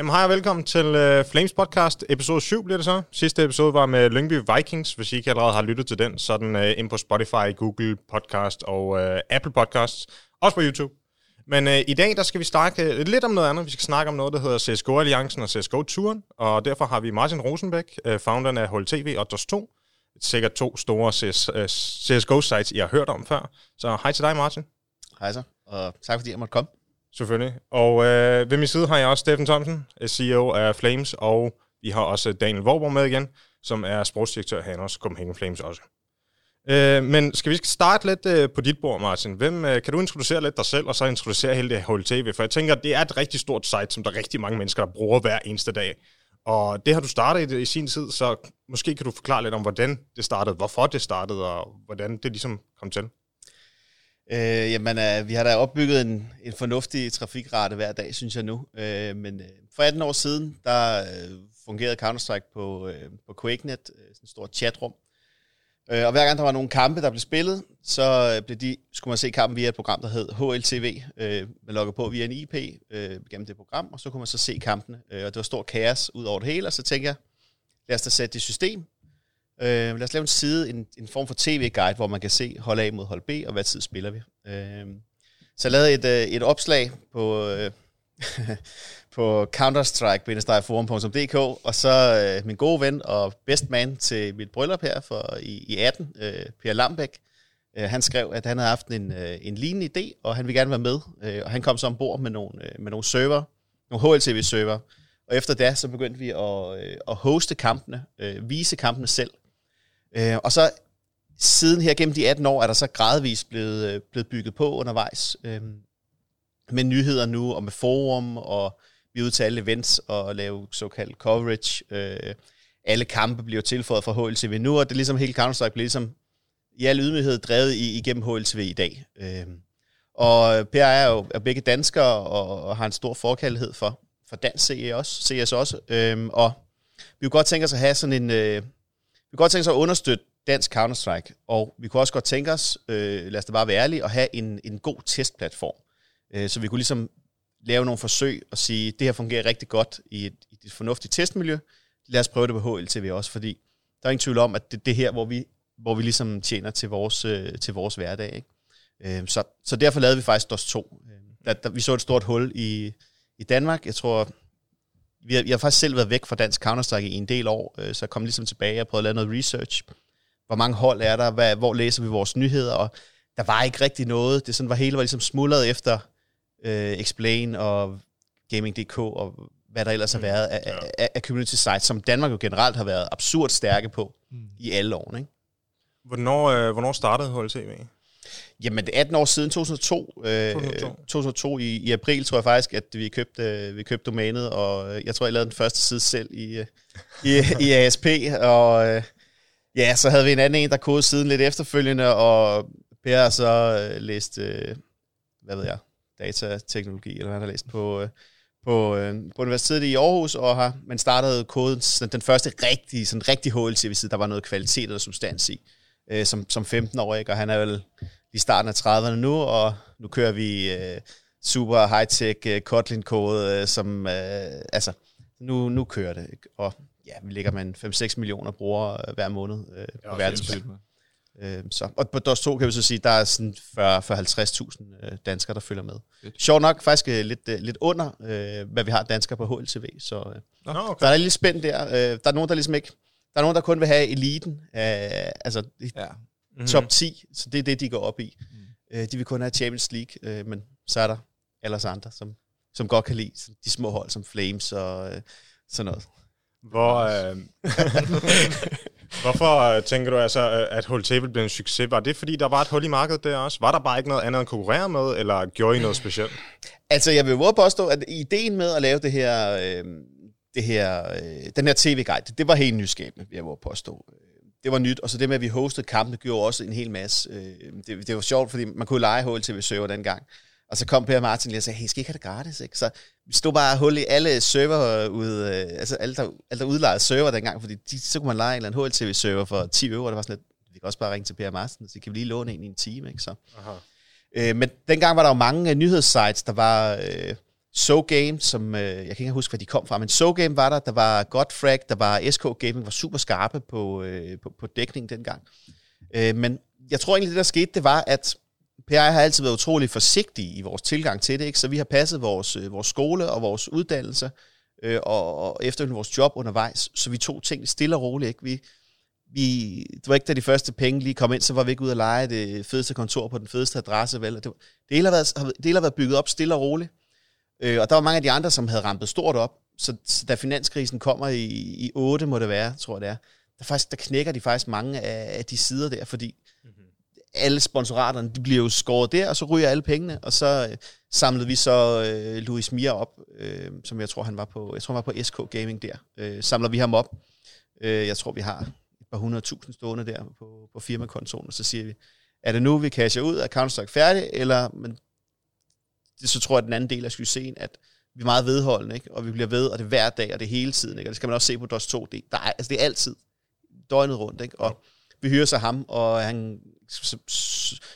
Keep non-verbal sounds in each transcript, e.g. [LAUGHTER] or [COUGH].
Jamen hej og velkommen til uh, Flames Podcast, episode 7 bliver det så. Sidste episode var med Lyngby Vikings. Hvis I ikke allerede har lyttet til den, så den uh, øh, ind på Spotify, Google Podcast og uh, Apple Podcasts. Også på YouTube. Men uh, i dag der skal vi snakke lidt om noget andet. Vi skal snakke om noget, der hedder CSGO Alliancen og CSGO-turen, Og derfor har vi Martin Rosenbæk, uh, founderen af HLTV og DOS2. Sikkert to store CS, uh, CSGO-sites, I har hørt om før. Så hej til dig, Martin. Hej så, og tak fordi jeg måtte komme. Selvfølgelig. Og øh, ved min side har jeg også Steffen Thomsen, øh, CEO af Flames, og vi har også øh, Daniel Vorborg med igen, som er sportsdirektør her hos Copenhagen Flames også. Øh, men skal vi starte lidt øh, på dit bord, Martin? Hvem, øh, kan du introducere lidt dig selv, og så introducere hele det HLTV? For jeg tænker, at det er et rigtig stort site, som der er rigtig mange mennesker, der bruger hver eneste dag. Og det har du startet i, i sin tid, så måske kan du forklare lidt om, hvordan det startede, hvorfor det startede, og hvordan det ligesom kom til. Øh, jamen, øh, vi har da opbygget en, en fornuftig trafikrate hver dag, synes jeg nu. Øh, men øh, for 18 år siden, der øh, fungerede Counter-Strike på, øh, på QuakeNet, øh, sådan et stort chatrum. Øh, og hver gang der var nogle kampe, der blev spillet, så øh, blev de, skulle man se kampen via et program, der hed HLTV. Øh, man logger på via en IP øh, gennem det program, og så kunne man så se kampene. Øh, og det var stor kaos ud over det hele, og så tænker jeg, lad os da sætte det system, Øh, lad os lave en side, en, en form for tv-guide, hvor man kan se hold A mod hold B, og hvad tid spiller vi. Øh, så jeg lavede et, øh, et opslag på, øh, [LAUGHS] på counterstrike-forum.dk, og så øh, min gode ven og best man til mit bryllup her for i, i 18, øh, Per Lambæk, øh, han skrev, at han havde haft en, øh, en lignende idé, og han ville gerne være med. Øh, og han kom så ombord med nogle, øh, med nogle server, nogle HLTV-server, og efter det, så begyndte vi at, øh, at hoste kampene, øh, vise kampene selv. Øh, og så siden her gennem de 18 år, er der så gradvist blevet, øh, blevet bygget på undervejs. Øh, med nyheder nu, og med forum, og vi er ude til alle events og lave såkaldt coverage. Øh, alle kampe bliver tilføjet fra HLTV nu, og det er ligesom hele Counter-Strike bliver ligesom i al ydmyghed drevet i, igennem HLTV i dag. Øh, og Per er jo er begge danskere og, og har en stor forkærlighed for, for dansk CS også, CS også. Øh, og vi kunne godt tænke os at have sådan en... Øh, vi kunne godt tænke os at understøtte dansk Counter-Strike, og vi kunne også godt tænke os, øh, lad os da bare være ærlige, at have en, en god testplatform. Øh, så vi kunne ligesom lave nogle forsøg og sige, det her fungerer rigtig godt i et, i et fornuftigt testmiljø. Lad os prøve det på HLTV også, fordi der er ingen tvivl om, at det, det her, hvor vi, hvor vi ligesom tjener til vores, øh, til vores hverdag. Ikke? Øh, så, så derfor lavede vi faktisk DOS 2. Øh, der, der, vi så et stort hul i, i Danmark. Jeg tror, vi har, jeg har faktisk selv været væk fra dansk Counter-Strike i en del år, øh, så jeg kom ligesom tilbage og prøvede at lave noget research. Hvor mange hold er der? Hvad, hvor læser vi vores nyheder? Og der var ikke rigtig noget. Det sådan var hele var ligesom smuldret efter øh, Explain og Gaming.dk og hvad der ellers mm. har været af, ja. af, af community sites, som Danmark jo generelt har været absurd stærke på mm. i alle år. Ikke? Hvornår, øh, hvornår startede HLTV? Jamen, det er 18 år siden, 2002. Øh, 2002, 2002 i, i april, tror jeg faktisk, at vi købte, vi købte domænet, og jeg tror, jeg lavede den første side selv i, i, i ASP, og øh, ja, så havde vi en anden en, der kodede siden lidt efterfølgende, og Per har så øh, læst, øh, hvad ved jeg, datateknologi, eller han har læst på, på, på universitetet i Aarhus, og har man startede koden, den første rigtige, sådan rigtig HLTV-side, der var noget kvalitet og substans i, som, som 15-årig, og han er vel i starten af 30'erne nu, og nu kører vi øh, super high-tech øh, Kotlin-kode, øh, som, øh, altså, nu, nu kører det, og ja, vi ligger med 5-6 millioner brugere øh, hver måned øh, på verdensplan. Øh, så. Og på DOS 2 kan vi så sige, der er sådan 40-50.000 øh, danskere, der følger med. Sjovt nok faktisk øh, lidt, øh, lidt under, øh, hvad vi har danskere på HLTV, så øh, Nå, okay. der er lidt spændt der. Øh, der er nogen, der ligesom ikke, der er nogen, der kun vil have eliten, øh, altså ja mm. top 10, så det er det, de går op i. Mm. Øh, de vil kun have Champions League, øh, men så er der alle andre, som, som godt kan lide de små hold som Flames og øh, sådan noget. Hvor, øh, [LAUGHS] Hvorfor øh, tænker du altså, øh, at Hul Table blev en succes? Var det, fordi der var et hul i markedet der også? Var der bare ikke noget andet at konkurrere med, eller gjorde I noget specielt? Altså, jeg vil våge påstå, at ideen med at lave det her, øh, det her, øh, den her tv-guide, det var helt nyskabende, vil jeg våge påstå det var nyt, og så det med, at vi hostede kampen, gjorde også en hel masse. Øh, det, det var sjovt, fordi man kunne lege HLTV-server dengang. Og så kom Per Martin lige og sagde, hey, skal I ikke have det gratis? Ikke? Så vi stod bare hul i alle server ud, øh, altså alle der, alle der udlejede server dengang, fordi de, så kunne man lege en eller anden HLTV-server for 10 euro, og det var sådan lidt, vi kan også bare ringe til Per Martin, så kan vi lige låne en i en time, ikke? Så. Aha. Øh, men dengang var der jo mange uh, nyhedssites, der var, øh, So Game, som øh, jeg kan ikke huske, hvad de kom fra, men So Game var der, der var Godfrag, der var SK Gaming, var super skarpe på, øh, på, på dækning dengang. Øh, men jeg tror egentlig, det der skete, det var, at PI har altid været utrolig forsigtig i vores tilgang til det, ikke? så vi har passet vores, øh, vores skole og vores uddannelse øh, og, og efterfølgende vores job undervejs, så vi tog ting stille og roligt. Ikke? Vi, vi, det var ikke da de første penge lige kom ind, så var vi ikke ude at lege det fedeste kontor på den fedeste adresse. Vel? Det, var, det, hele har været, det hele har været bygget op stille og roligt. Øh, og der var mange af de andre, som havde rampet stort op. Så, så da finanskrisen kommer i, i 8, må det være, tror jeg det er, der, faktisk, der knækker de faktisk mange af, af de sider der, fordi mm-hmm. alle sponsoraterne, de bliver jo skåret der, og så ryger alle pengene, og så øh, samlede vi så øh, Louis Mia op, øh, som jeg tror, han var på, jeg tror, han var på SK Gaming der. Øh, samler vi ham op. Øh, jeg tror, vi har et par hundredtusind stående der på, på firmakontoen, og så siger vi, er det nu, vi casher ud, er Counter-Strike færdig, eller men det, så tror jeg, at den anden del af succesen, at vi er meget vedholdende, ikke? og vi bliver ved, og det er hver dag, og det er hele tiden. Ikke? Og det skal man også se på DOS 2. Det, der er, altså, det er altid døgnet rundt. Ikke? Og vi hører så ham, og han, så,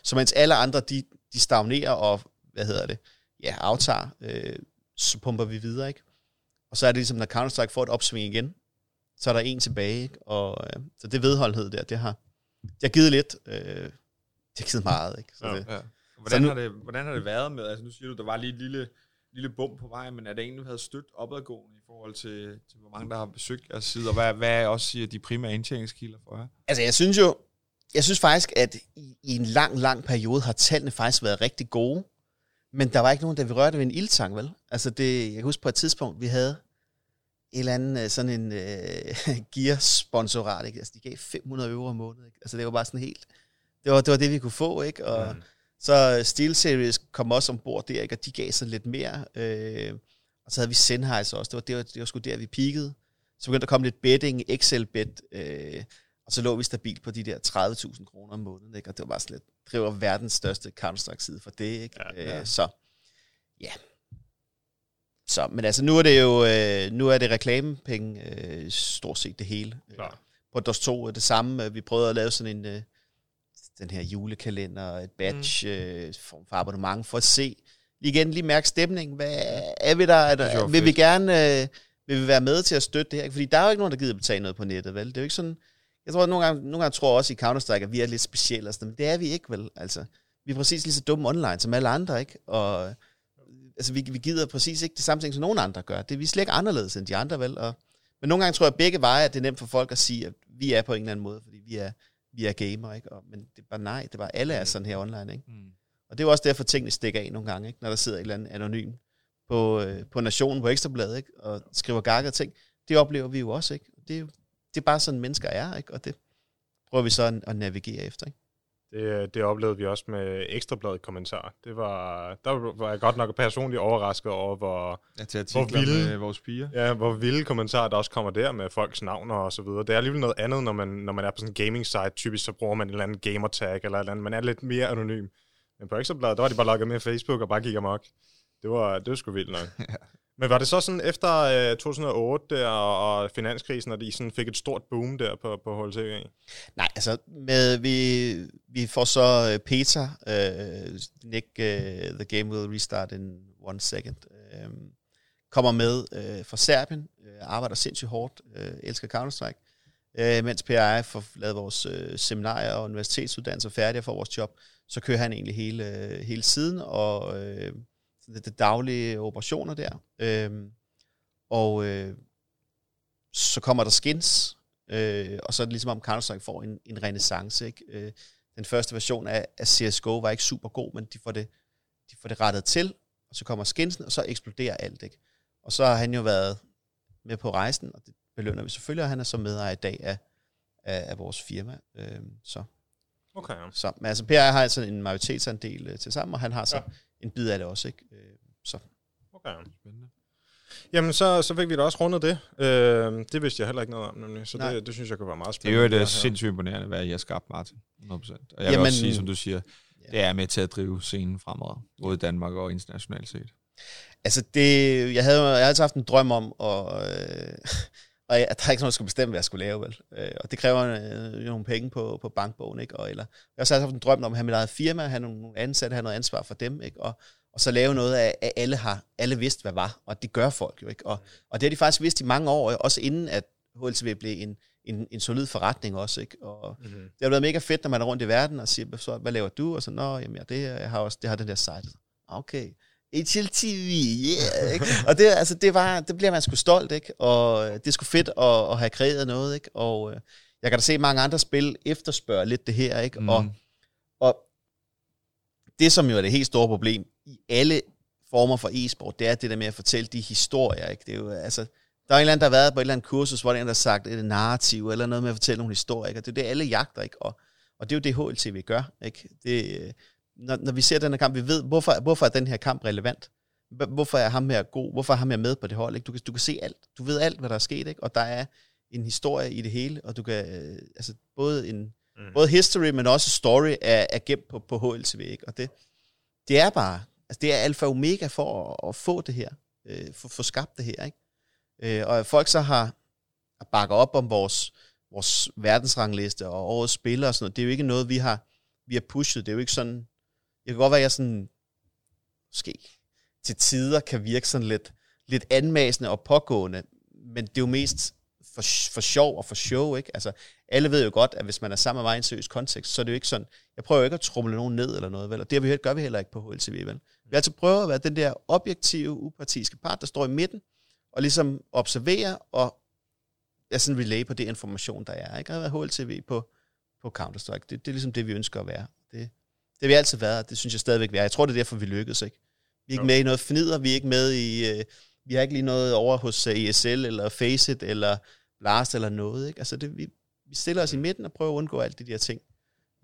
så mens alle andre, de, de stagnerer og, hvad hedder det, ja, aftager, øh, så pumper vi videre. Ikke? Og så er det ligesom, når Counter-Strike får et opsving igen, så er der en tilbage. Ikke? Og, øh, så det vedholdenhed der, det har, det har givet lidt. Øh, det har givet meget. Ikke? Så ja, det, ja. Hvordan, nu, har det, hvordan har det været med, altså nu siger du, der var lige et lille, lille bum på vej, men er det egentlig, du havde stødt opadgående i forhold til, til hvor mange, der har besøgt jeres side, og hvad, hvad er også siger, de primære indtjeningskilder for jer? Altså jeg synes jo, jeg synes faktisk, at i, i en lang, lang periode har tallene faktisk været rigtig gode, men der var ikke nogen, der vi rørte ved en ildtang, vel? Altså det, jeg kan huske på et tidspunkt, vi havde en eller anden øh, sådan en uh, [LAUGHS] gear-sponsorat, ikke? Altså de gav 500 euro om måneden, ikke? Altså det var bare sådan helt, det var det, var det vi kunne få, ikke? Og, mm så Steel Series kom også ombord der, ikke? og de gav sig lidt mere. Øh, og så havde vi Sennheiser også. Det var, det, var, det var sgu der, vi peakede. Så begyndte der komme lidt betting, Excel-bet, øh, og så lå vi stabilt på de der 30.000 kroner om måneden, ikke? og det var bare sådan lidt, driver verdens største Counter-Strike-side for det, ikke? Ja, ja. Øh, så, ja. Så, men altså, nu er det jo, øh, nu er det reklamepenge, øh, stort set det hele. Klar. På DOS 2 er det samme, vi prøvede at lave sådan en, øh, den her julekalender, et badge, mm. øh, form for abonnement, for at se, igen lige mærke stemningen. Hvad er vi der? Er der vil fedt. vi gerne øh, vil vi være med til at støtte det her? Fordi der er jo ikke nogen, der gider betale noget på nettet, vel? Det er jo ikke sådan... Jeg tror, at nogle gange, nogle gange tror også i Counter-Strike, at vi er lidt specielle, og sådan, men det er vi ikke, vel? Altså, vi er præcis lige så dumme online som alle andre, ikke? Og altså, vi, vi gider præcis ikke det samme ting, som nogen andre gør. Det er vi slet ikke anderledes end de andre, vel? Og, men nogle gange tror jeg, begge veje, at det er nemt for folk at sige, at vi er på en eller anden måde, fordi vi er, vi er gamer, ikke? Og, men det bare nej, det var alle er mm. sådan her online, ikke? Mm. Og det er jo også derfor, tingene stikker af nogle gange, ikke? Når der sidder et eller andet anonym på, øh, på Nationen på Ekstrabladet, ikke? Og skriver gakkede ting. Det oplever vi jo også, ikke? Det er, jo, det er bare sådan, mennesker er, ikke? Og det prøver vi så at, at navigere efter, ikke? Det, det oplevede vi også med Ekstrabladet kommentar. Det var, der var jeg godt nok personligt overrasket over, hvor, ja, hvor vilde, med vores piger. Ja, hvor vilde kommentarer der også kommer der med folks navne og så videre. Det er alligevel noget andet, når man, når man er på sådan en gaming site. Typisk så bruger man en eller anden gamertag eller et eller andet. Man er lidt mere anonym. Men på Ekstrabladet, der var de bare logget med Facebook og bare gik amok. Det var, det var sgu vildt nok. [LAUGHS] Men var det så sådan efter øh, 2008 der, og finanskrisen, at I sådan fik et stort boom der på, på HLTV? Nej, altså med, vi, vi får så øh, Peter, øh, Nick, øh, The Game Will Restart in One Second, øh, kommer med øh, fra Serbien, øh, arbejder sindssygt hårdt, øh, elsker Counter-Strike, øh, mens PRI får lavet vores øh, seminarier og universitetsuddannelser færdige for vores job, så kører han egentlig hele, øh, hele siden, og... Øh, det, det daglige operationer der. Øhm, og øh, så kommer der skins, øh, og så er det ligesom om Counter-Strike får en, en renaissance. Ikke? Øh, den første version af, af CSGO var ikke super god, men de får, det, de får det rettet til, og så kommer skinsen, og så eksploderer alt. Ikke? Og så har han jo været med på rejsen, og det belønner vi selvfølgelig, og han er så medejer i dag af, af, af vores firma. Øh, så. Okay. Så, men altså, Per har altså en majoritetsandel øh, til sammen, og han har så ja en bid af det også. Ikke? Øh, så. Okay. Spændende. Jamen, så, så fik vi da også rundet det. Øh, det vidste jeg heller ikke noget om, nemlig. Så det, det synes jeg kunne være meget spændende. Det er jo det sindssygt imponerende, hvad I har skabt, Martin. 100%. Og jeg Jamen, vil også sige, som du siger, ja. det er med til at drive scenen fremad, både i Danmark og internationalt set. Altså, det, jeg havde, jeg havde altid haft en drøm om, og, øh, og jeg, der er ikke nogen, der skulle bestemme, hvad jeg skulle lave, vel? Øh, og det kræver øh, nogle penge på, på bankbogen, ikke? Og, eller, jeg har også haft en drøm om at have mit eget firma, have nogle ansatte, have noget ansvar for dem, ikke? Og, og så lave noget af, at alle har alle vidste, hvad var, og det gør folk jo ikke. Og, og det har de faktisk vidst i mange år, også inden at HLTV blev en, en, en solid forretning også, ikke? Og mm-hmm. det har været mega fedt, når man er rundt i verden og siger, så, hvad laver du? Og så, nå, jamen, ja, det, jeg har også, det har den der site. Okay, HLTV, yeah, ikke? Og det, altså, det, var, det bliver man sgu stolt, ikke? Og det er sgu fedt at, at have kreeret noget, ikke? Og øh, jeg kan da se mange andre spil efterspørge lidt det her, ikke? Mm. Og, og det, som jo er det helt store problem i alle former for e-sport, det er det der med at fortælle de historier, ikke? Det er jo, altså, der er en eller anden, der har været på et eller andet kursus, hvor der er en, der har sagt et narrativ, eller noget med at fortælle nogle historier, ikke? og det er det, alle jagter, ikke? Og, og det er jo det, HLTV gør, ikke? Det, når, når vi ser den her kamp, vi ved, hvorfor, hvorfor er den her kamp relevant? Hvorfor er ham her god? Hvorfor er ham her med på det hold? Ikke? Du, kan, du kan se alt. Du ved alt, hvad der er sket, ikke? og der er en historie i det hele, og du kan, øh, altså både en, mm. både history, men også story er, er gemt på, på HLTV, ikke? og det, det er bare, altså det er alfa og omega for at, at få det her, øh, få, få skabt det her, ikke? Øh, og folk så har bakker op om vores, vores verdensrangliste og årets spillere og sådan noget, det er jo ikke noget, vi har, vi har pushet. Det er jo ikke sådan, jeg kan godt være, at jeg sådan, måske til tider kan virke sådan lidt, lidt anmasende og pågående, men det er jo mest for, for sjov og for show, ikke? Altså, alle ved jo godt, at hvis man er sammen med mig i en seriøs kontekst, så er det jo ikke sådan, jeg prøver jo ikke at trumle nogen ned eller noget, vel? Og det vi, gør vi heller ikke på HLTV, vel? Vi altså prøver at være den der objektive, upartiske part, der står i midten, og ligesom observere og ja, sådan relay på det information, der er. Ikke? At HLTV på, på Counter-Strike, det, det er ligesom det, vi ønsker at være. Har vi altid været, og det synes jeg stadigvæk, vi er. Jeg tror, det er derfor, vi lykkedes. Ikke? Vi er ikke med i noget fnider, vi er ikke med i... Øh, vi har ikke lige noget over hos uh, ESL, eller Faceit, eller Blast, eller noget. Ikke? Altså, det, vi, vi stiller os i midten og prøver at undgå alt de der ting.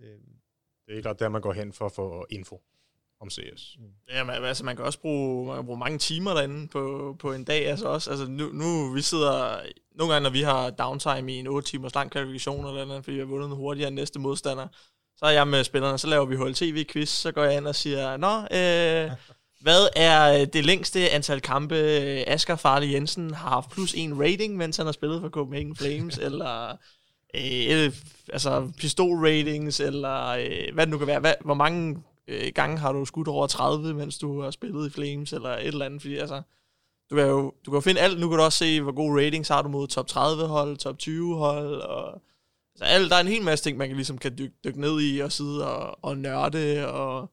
Øh. Det er ikke der, man går hen for at få info om CS. Mm. Ja, men, altså man kan også bruge, man kan bruge mange timer derinde på, på en dag. Altså også, altså nu, nu vi sidder, nogle gange når vi har downtime i en 8 timers lang kvalifikation eller andet, fordi vi har vundet hurtigere end næste modstander, så er jeg med spillerne, så laver vi HLTV-quiz, så går jeg ind og siger, Nå, øh, hvad er det længste antal kampe, Asger Farley Jensen har haft plus en rating, mens han har spillet for Copenhagen Flames, [LAUGHS] eller øh, altså pistol ratings, eller øh, hvad det nu kan være, hvad, hvor mange øh, gange har du skudt over 30, mens du har spillet i Flames, eller et eller andet, fordi altså, du kan jo du kan jo finde alt, nu kan du også se, hvor gode ratings har du mod top 30 hold, top 20 hold, og altså, alt, der er en hel masse ting, man kan ligesom kan dykke, dykke ned i, og sidde og, og nørde, og,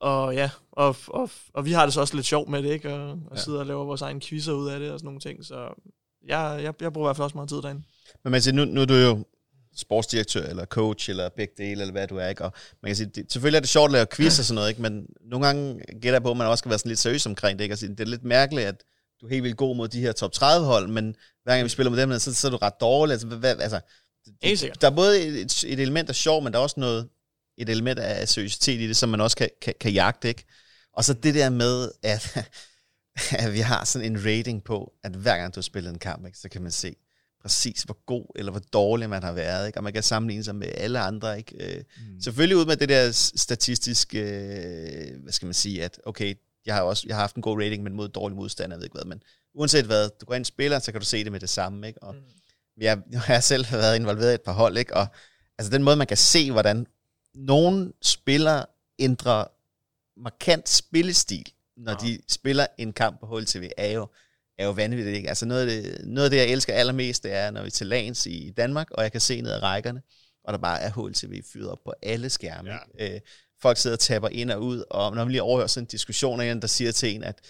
og ja, og, og, og vi har det så også lidt sjovt med det, ikke, og, og ja. sidde og lave vores egen quizzer ud af det, og sådan nogle ting, så jeg, jeg, jeg bruger i hvert fald også meget tid derinde. Men man siger, nu, nu er du jo sportsdirektør, eller coach, eller begge dele, eller hvad du er, ikke? Og man kan sige, det, selvfølgelig er det sjovt at lave quiz og sådan noget, ikke? Men nogle gange gætter jeg på, at man også skal være sådan lidt seriøs omkring det, ikke? Altså, det er lidt mærkeligt, at du er helt vildt god mod de her top 30 hold, men hver gang vi spiller med dem, så, så er du ret dårlig. Altså, hvad, altså, der er både et, et element af sjov, men der er også noget, et element af seriøsitet i det, som man også kan, kan, kan jagte, ikke? Og så det der med, at, [LAUGHS] at vi har sådan en rating på, at hver gang du har spillet en kamp, ikke, så kan man se, præcis hvor god eller hvor dårlig man har været, ikke? og man kan sammenligne sig med alle andre. Ikke? Øh, mm. Selvfølgelig ud med det der statistiske, øh, hvad skal man sige, at okay, jeg har også jeg har haft en god rating, men mod dårlig modstander, jeg ved ikke hvad, men uanset hvad, du går ind og spiller, så kan du se det med det samme, ikke? Og mm. Jeg, [LAUGHS] jeg har selv været involveret i et par hold, ikke? Og altså den måde, man kan se, hvordan nogen spiller ændrer markant spillestil, når ja. de spiller en kamp på HLTV, er jo, er jo vanvittigt. Ikke? Altså noget af, det, noget af det, jeg elsker allermest, det er, når vi er til lands i Danmark, og jeg kan se ned ad rækkerne, og der bare er HLTV fyret op på alle skærme. Ja. Ikke? Øh, folk sidder og tapper ind og ud, og når man lige overhører sådan en diskussion af en, der siger til en, at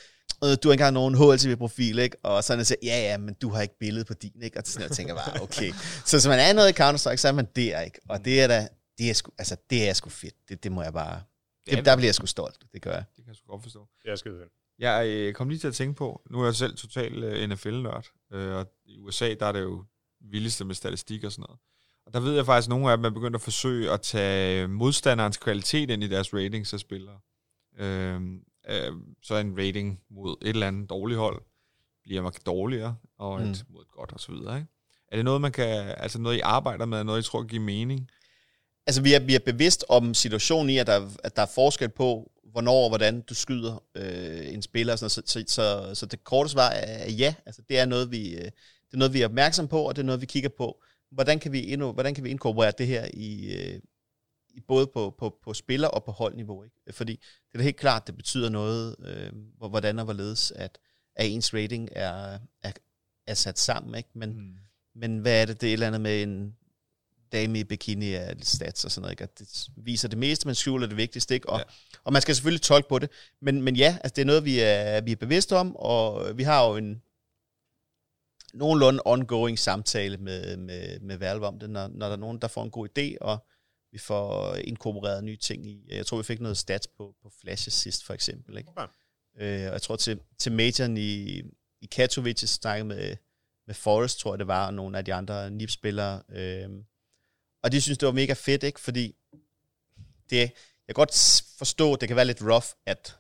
øh, du har ikke engang nogen HLTV-profil, ikke? Og sådan siger, ja, ja, men du har ikke billede på din, ikke? Og sådan, jeg tænker bare, okay. Så hvis man er noget i Counter-Strike, så er man der, ikke? Og det er da, det er sgu, altså, det er sgu fedt. Det, det må jeg bare, det, der bliver jeg sgu stolt. Det gør jeg. Det kan jeg sgu godt forstå. Jeg skal skide jeg øh, kom lige til at tænke på, nu er jeg selv total øh, NFL-nørd, øh, og i USA, der er det jo vildeste med statistik og sådan noget. Og der ved jeg faktisk, at nogle af dem er begyndt at forsøge at tage modstanderens kvalitet ind i deres ratings af spillere. Øh, øh, så en rating mod et eller andet dårligt hold bliver man dårligere, og et mm. mod et godt og så videre. Ikke? Er det noget, man kan, altså noget, I arbejder med, noget, I tror giver mening? Altså, vi er, vi er bevidst om situationen i, at der, at der er forskel på, hvornår og hvordan du skyder øh, en spiller. Sådan så, så, så, så det korte svar er ja. Altså, det, er noget, vi, øh, det er noget, vi er opmærksom på, og det er noget, vi kigger på. Hvordan kan vi, endnu, hvordan kan vi inkorporere det her i, øh, både på, på, på spiller og på holdniveau. Ikke? Fordi det er da helt klart, det betyder noget, øh, hvordan og hvorledes, at, at ens rating er, er, er sat sammen. Ikke? Men, mm. men hvad er det? Det er et eller andet med en dame i bikini af stats og sådan noget. Ikke? At det viser det meste, men skjuler det vigtigste. Ikke? Og, ja. og man skal selvfølgelig tolke på det. Men, men ja, altså det er noget, vi er, vi er bevidste om, og vi har jo en nogenlunde ongoing samtale med, med, med Valve om det, når, når der er nogen, der får en god idé, og vi får inkorporeret nye ting i. Jeg tror, vi fik noget stats på, på flashes sidst, for eksempel. Ikke? Okay. Øh, og jeg tror, til, til majoren i, i Katowice snakkede med, med Forrest, tror jeg det var, og nogle af de andre NIP-spillere. Øh, og de synes, det var mega fedt, ikke? Fordi det, jeg kan godt forstå, at det kan være lidt rough, at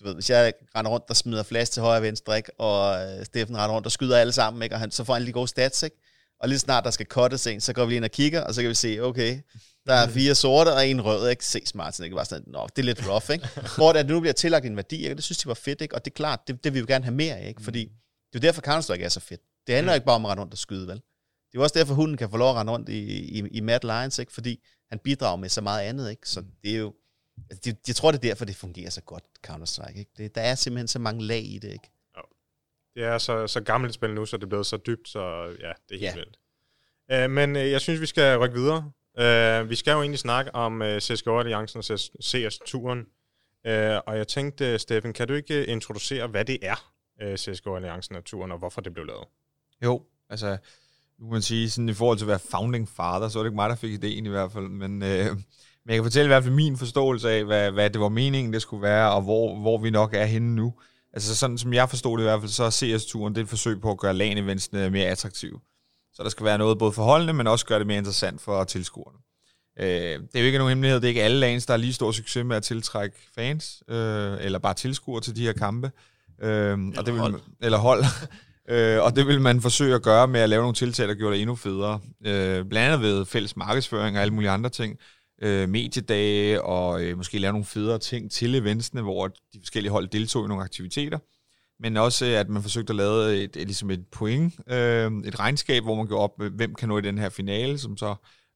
du ved, hvis jeg render rundt og smider flash til højre og venstre, ikke? og øh, Steffen render rundt og skyder alle sammen, ikke? og han, så får han lige gode stats, ikke? og lige snart der skal cuttes en, så går vi ind og kigger, og så kan vi se, okay, der er fire sorte og en rød, ikke? Se Martin, ikke? Bare sådan, Nå, det er lidt rough, ikke? [LAUGHS] Hvor det nu bliver tillagt en værdi, ikke? Det synes de var fedt, ikke? Og det er klart, det, det vil vi jo gerne have mere af, ikke? Fordi det er derfor Counter-Strike er så fedt. Det handler mm. ikke bare om at rende rundt og skyde, vel? Det er også derfor, hunden kan få lov at rende rundt i, i, i Mad Lions, ikke? Fordi han bidrager med så meget andet, ikke? Så det er jo, altså, det, jeg tror, det er derfor, det fungerer så godt, Counter-Strike, ikke? Det, der er simpelthen så mange lag i det, ikke? Ja. Det er så, så gammelt spil nu, så det er blevet så dybt, så ja, det er helt ja. vildt. Uh, men uh, jeg synes, vi skal rykke videre. Uh, vi skal jo egentlig snakke om øh, uh, CSGO-alliancen og CS-turen. Uh, øh, og jeg tænkte, Steffen, kan du ikke introducere, hvad det er, uh, CSGO-alliancen og turen, og hvorfor det blev lavet? Jo, altså, nu kan man sige, sådan i forhold til at være founding father, så er det ikke mig, der fik ideen i hvert fald, men, øh, men jeg kan fortælle i hvert fald min forståelse af, hvad, hvad det var meningen, det skulle være, og hvor, hvor vi nok er henne nu. Altså sådan som jeg forstod det i hvert fald, så er CS-turen det er et forsøg på at gøre LAN-eventsene mere attraktive. Så der skal være noget både forholdende, men også gøre det mere interessant for tilskuerne. Øh, det er jo ikke nogen hemmelighed, det er ikke alle LANs, der har lige stor succes med at tiltrække fans, øh, eller bare tilskuere til de her kampe. Øh, eller, og det vil, hold. eller hold. [LAUGHS] Øh, og det vil man forsøge at gøre med at lave nogle tiltag, der gjorde det endnu federe. Øh, blandt andet ved fælles markedsføring og alle mulige andre ting. Øh, mediedage og øh, måske lave nogle federe ting til eventsene, hvor de forskellige hold deltog i nogle aktiviteter. Men også, at man forsøgte at lave et, et, ligesom et point, øh, et regnskab, hvor man gjorde op, hvem kan nå i den her finale, som så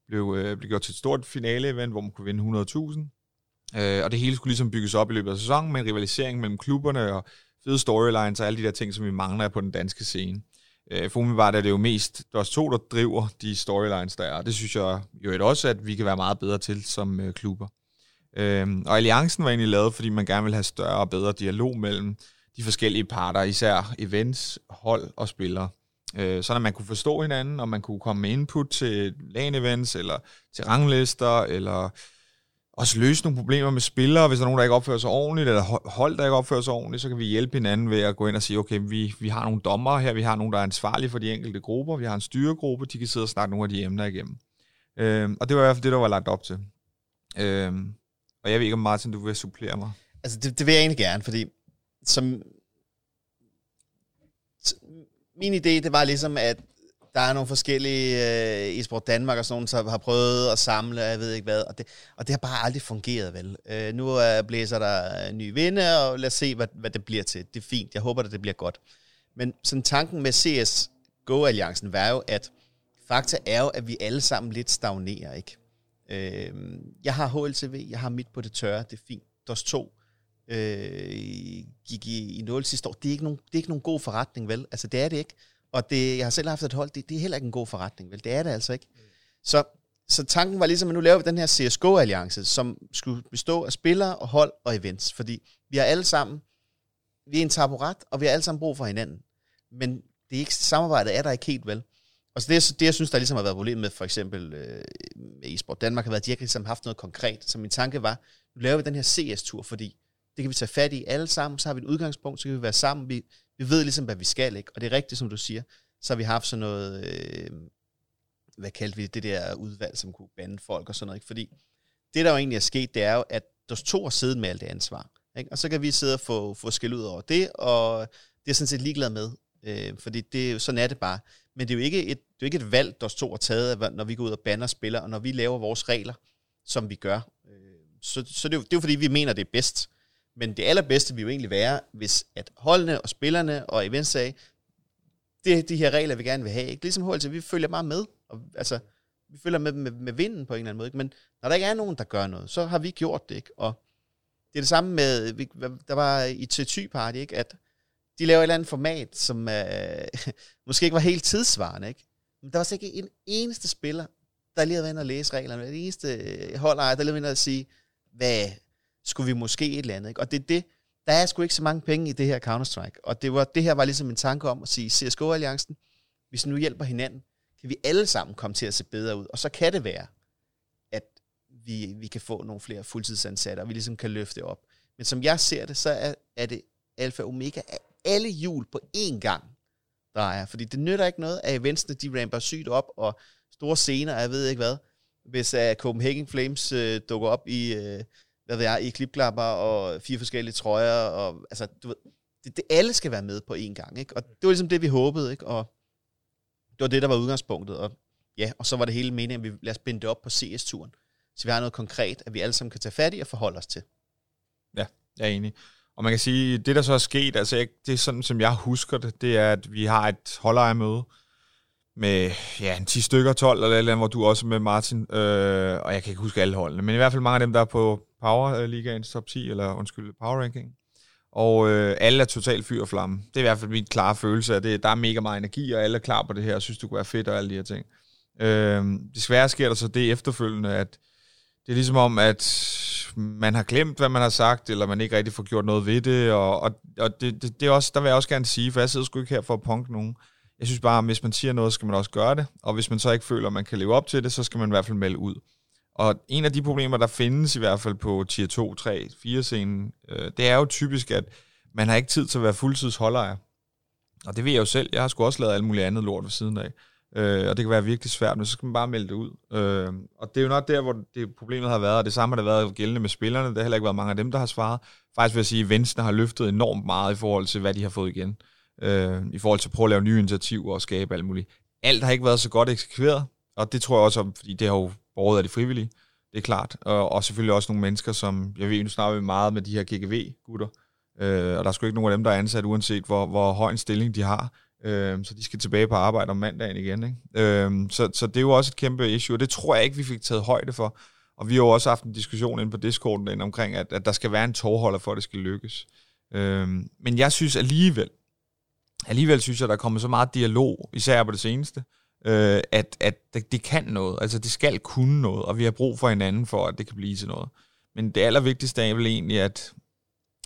blev, øh, blev gjort til et stort finale-event, hvor man kunne vinde 100.000. Øh, og det hele skulle ligesom bygges op i løbet af sæsonen med en rivalisering mellem klubberne og fede storylines og alle de der ting, som vi mangler på den danske scene. Øh, for umiddelbart er det jo mest os to, der driver de storylines, der er. Det synes jeg jo også, at vi kan være meget bedre til som øh, klubber. Øh, og alliancen var egentlig lavet, fordi man gerne vil have større og bedre dialog mellem de forskellige parter, især events, hold og spillere. Øh, så at man kunne forstå hinanden, og man kunne komme med input til LAN-events, eller til ranglister, eller også løse nogle problemer med spillere, hvis der er nogen, der ikke opfører sig ordentligt, eller hold, der ikke opfører sig ordentligt, så kan vi hjælpe hinanden ved at gå ind og sige, okay, vi, vi har nogle dommer her, vi har nogen, der er ansvarlige for de enkelte grupper, vi har en styregruppe, de kan sidde og snakke nogle af de emner igennem. Øh, og det var i hvert fald det, der var lagt op til. Øh, og jeg ved ikke, om Martin, du vil supplere mig. Altså, det, det vil jeg egentlig gerne, fordi som, min idé, det var ligesom, at der er nogle forskellige øh, e-sport Danmark og sådan nogle, som har prøvet at samle, jeg ved ikke hvad, og det, og det har bare aldrig fungeret, vel. Øh, nu øh, blæser der øh, ny vinde, og lad os se, hvad, hvad det bliver til. Det er fint, jeg håber, at det bliver godt. Men sådan tanken med CS Go-alliancen var jo, at fakta er jo, at vi alle sammen lidt stagnerer, ikke? Øh, jeg har HLTV, jeg har mit på det tørre, det er fint. DOS 2 øh, gik i, i 0 sidste år. Det er, ikke nogen, det er ikke nogen god forretning, vel? Altså, det er det ikke. Og det, jeg har selv haft et hold, det, det er heller ikke en god forretning, vel? Det er det altså ikke. Mm. Så, så tanken var ligesom, at nu laver vi den her CSGO-alliance, som skulle bestå af spillere og hold og events. Fordi vi har alle sammen, vi er en taburet, og vi har alle sammen brug for hinanden. Men det er ikke, samarbejdet er der ikke helt vel. Og så det, det, jeg synes, der ligesom har været problemet med, for eksempel øh, med e-sport Danmark, har været, at de har ligesom haft noget konkret. Så min tanke var, nu laver vi den her CS-tur, fordi det kan vi tage fat i alle sammen, så har vi et udgangspunkt, så kan vi være sammen. Vi, vi ved ligesom, hvad vi skal, ikke? Og det er rigtigt, som du siger. Så har vi haft sådan noget, øh, hvad kaldte vi det, det der udvalg, som kunne bande folk og sådan noget, ikke? Fordi det, der jo egentlig er sket, det er jo, at der to har siddet med alt det ansvar. Ikke? Og så kan vi sidde og få, få skæld ud over det, og det er sådan set ligeglad med. Øh, fordi det, sådan er det bare. Men det er jo ikke et, det er jo ikke et valg, der to har taget, når vi går ud og banner spiller, og når vi laver vores regler, som vi gør. Øh, så, så det, er jo, det er jo fordi, vi mener, det er bedst. Men det allerbedste vil jo egentlig være, hvis at holdene og spillerne og events sagde, det er de her regler, vi gerne vil have. Ikke? Ligesom HLT, vi følger bare med. Og, altså, vi følger med, med, med vinden på en eller anden måde. Ikke? Men når der ikke er nogen, der gør noget, så har vi gjort det. Ikke? Og det er det samme med, vi, der var i T2 Party, ikke? at de laver et eller andet format, som øh, [LAUGHS] måske ikke var helt tidsvarende. Ikke? Men der var ikke en eneste spiller, der lige havde været inde og læse reglerne. Det eneste holdejer, der lige havde været at sige, hvad skulle vi måske et eller andet. Ikke? Og det er det, der er sgu ikke så mange penge i det her Counter-Strike. Og det, var, det her var ligesom en tanke om at sige, CSGO-alliancen, hvis vi nu hjælper hinanden, kan vi alle sammen komme til at se bedre ud. Og så kan det være, at vi, vi kan få nogle flere fuldtidsansatte, og vi ligesom kan løfte op. Men som jeg ser det, så er, er det alfa og omega af alle hjul på én gang der er. Fordi det nytter ikke noget, at eventsene de ramper sygt op, og store scener, jeg ved ikke hvad. Hvis uh, Copenhagen Flames uh, dukker op i, uh, hvad ved jeg, i klipklapper og fire forskellige trøjer, og altså, du ved, det, det, alle skal være med på én gang, ikke? Og det var ligesom det, vi håbede, ikke? Og det var det, der var udgangspunktet, og ja, og så var det hele meningen, at vi lad os binde det op på CS-turen, så vi har noget konkret, at vi alle sammen kan tage fat i og forholde os til. Ja, jeg er enig. Og man kan sige, det der så er sket, altså det er sådan, som jeg husker det, det er, at vi har et holdejermøde med ja, en 10 stykker, 12 eller eller andet, hvor du også er med Martin, øh, og jeg kan ikke huske alle holdene, men i hvert fald mange af dem, der er på Power øh, Ligaens top 10, eller undskyld, Power Ranking. Og øh, alle er totalt fyr og flamme. Det er i hvert fald min klare følelse af det. Der er mega meget energi, og alle er klar på det her, og synes, det kunne være fedt og alle de her ting. Øh, desværre sker der så det efterfølgende, at det er ligesom om, at man har glemt, hvad man har sagt, eller man ikke rigtig får gjort noget ved det, og, og, og det, det, det er også, der vil jeg også gerne sige, for jeg sidder sgu ikke her for at punke nogen. Jeg synes bare, at hvis man siger noget, skal man også gøre det, og hvis man så ikke føler, at man kan leve op til det, så skal man i hvert fald melde ud. Og en af de problemer, der findes i hvert fald på tier 2, 3, 4 scenen, øh, det er jo typisk, at man har ikke tid til at være fuldtidsholdejer. Og det ved jeg jo selv. Jeg har sgu også lavet alt muligt andet lort ved siden af. Øh, og det kan være virkelig svært, men så skal man bare melde det ud. Øh, og det er jo nok der, hvor det problemet har været, og det samme har det været gældende med spillerne. Der har heller ikke været mange af dem, der har svaret. Faktisk vil jeg sige, at Venstre har løftet enormt meget i forhold til, hvad de har fået igen. Øh, Øh, I forhold til at prøve at lave nye initiativer og skabe alt muligt. Alt har ikke været så godt eksekveret, og det tror jeg også, fordi det har jo borget af de frivillige. Det er klart. Og, og selvfølgelig også nogle mennesker, som, jeg ved, nu snakker vi meget med de her GGV-gutter, øh, og der er sgu ikke nogen af dem, der er ansat, uanset hvor, hvor høj en stilling de har. Øh, så de skal tilbage på arbejde om mandagen igen. Ikke? Øh, så, så det er jo også et kæmpe issue, og det tror jeg ikke, vi fik taget højde for. Og vi har jo også haft en diskussion inde på Discorden omkring, at, at der skal være en tårholder for, at det skal lykkes. Øh, men jeg synes alligevel, alligevel synes jeg, der er kommet så meget dialog, især på det seneste, øh, at, at det, kan noget. Altså, det skal kunne noget, og vi har brug for hinanden for, at det kan blive til noget. Men det allervigtigste er vel egentlig, at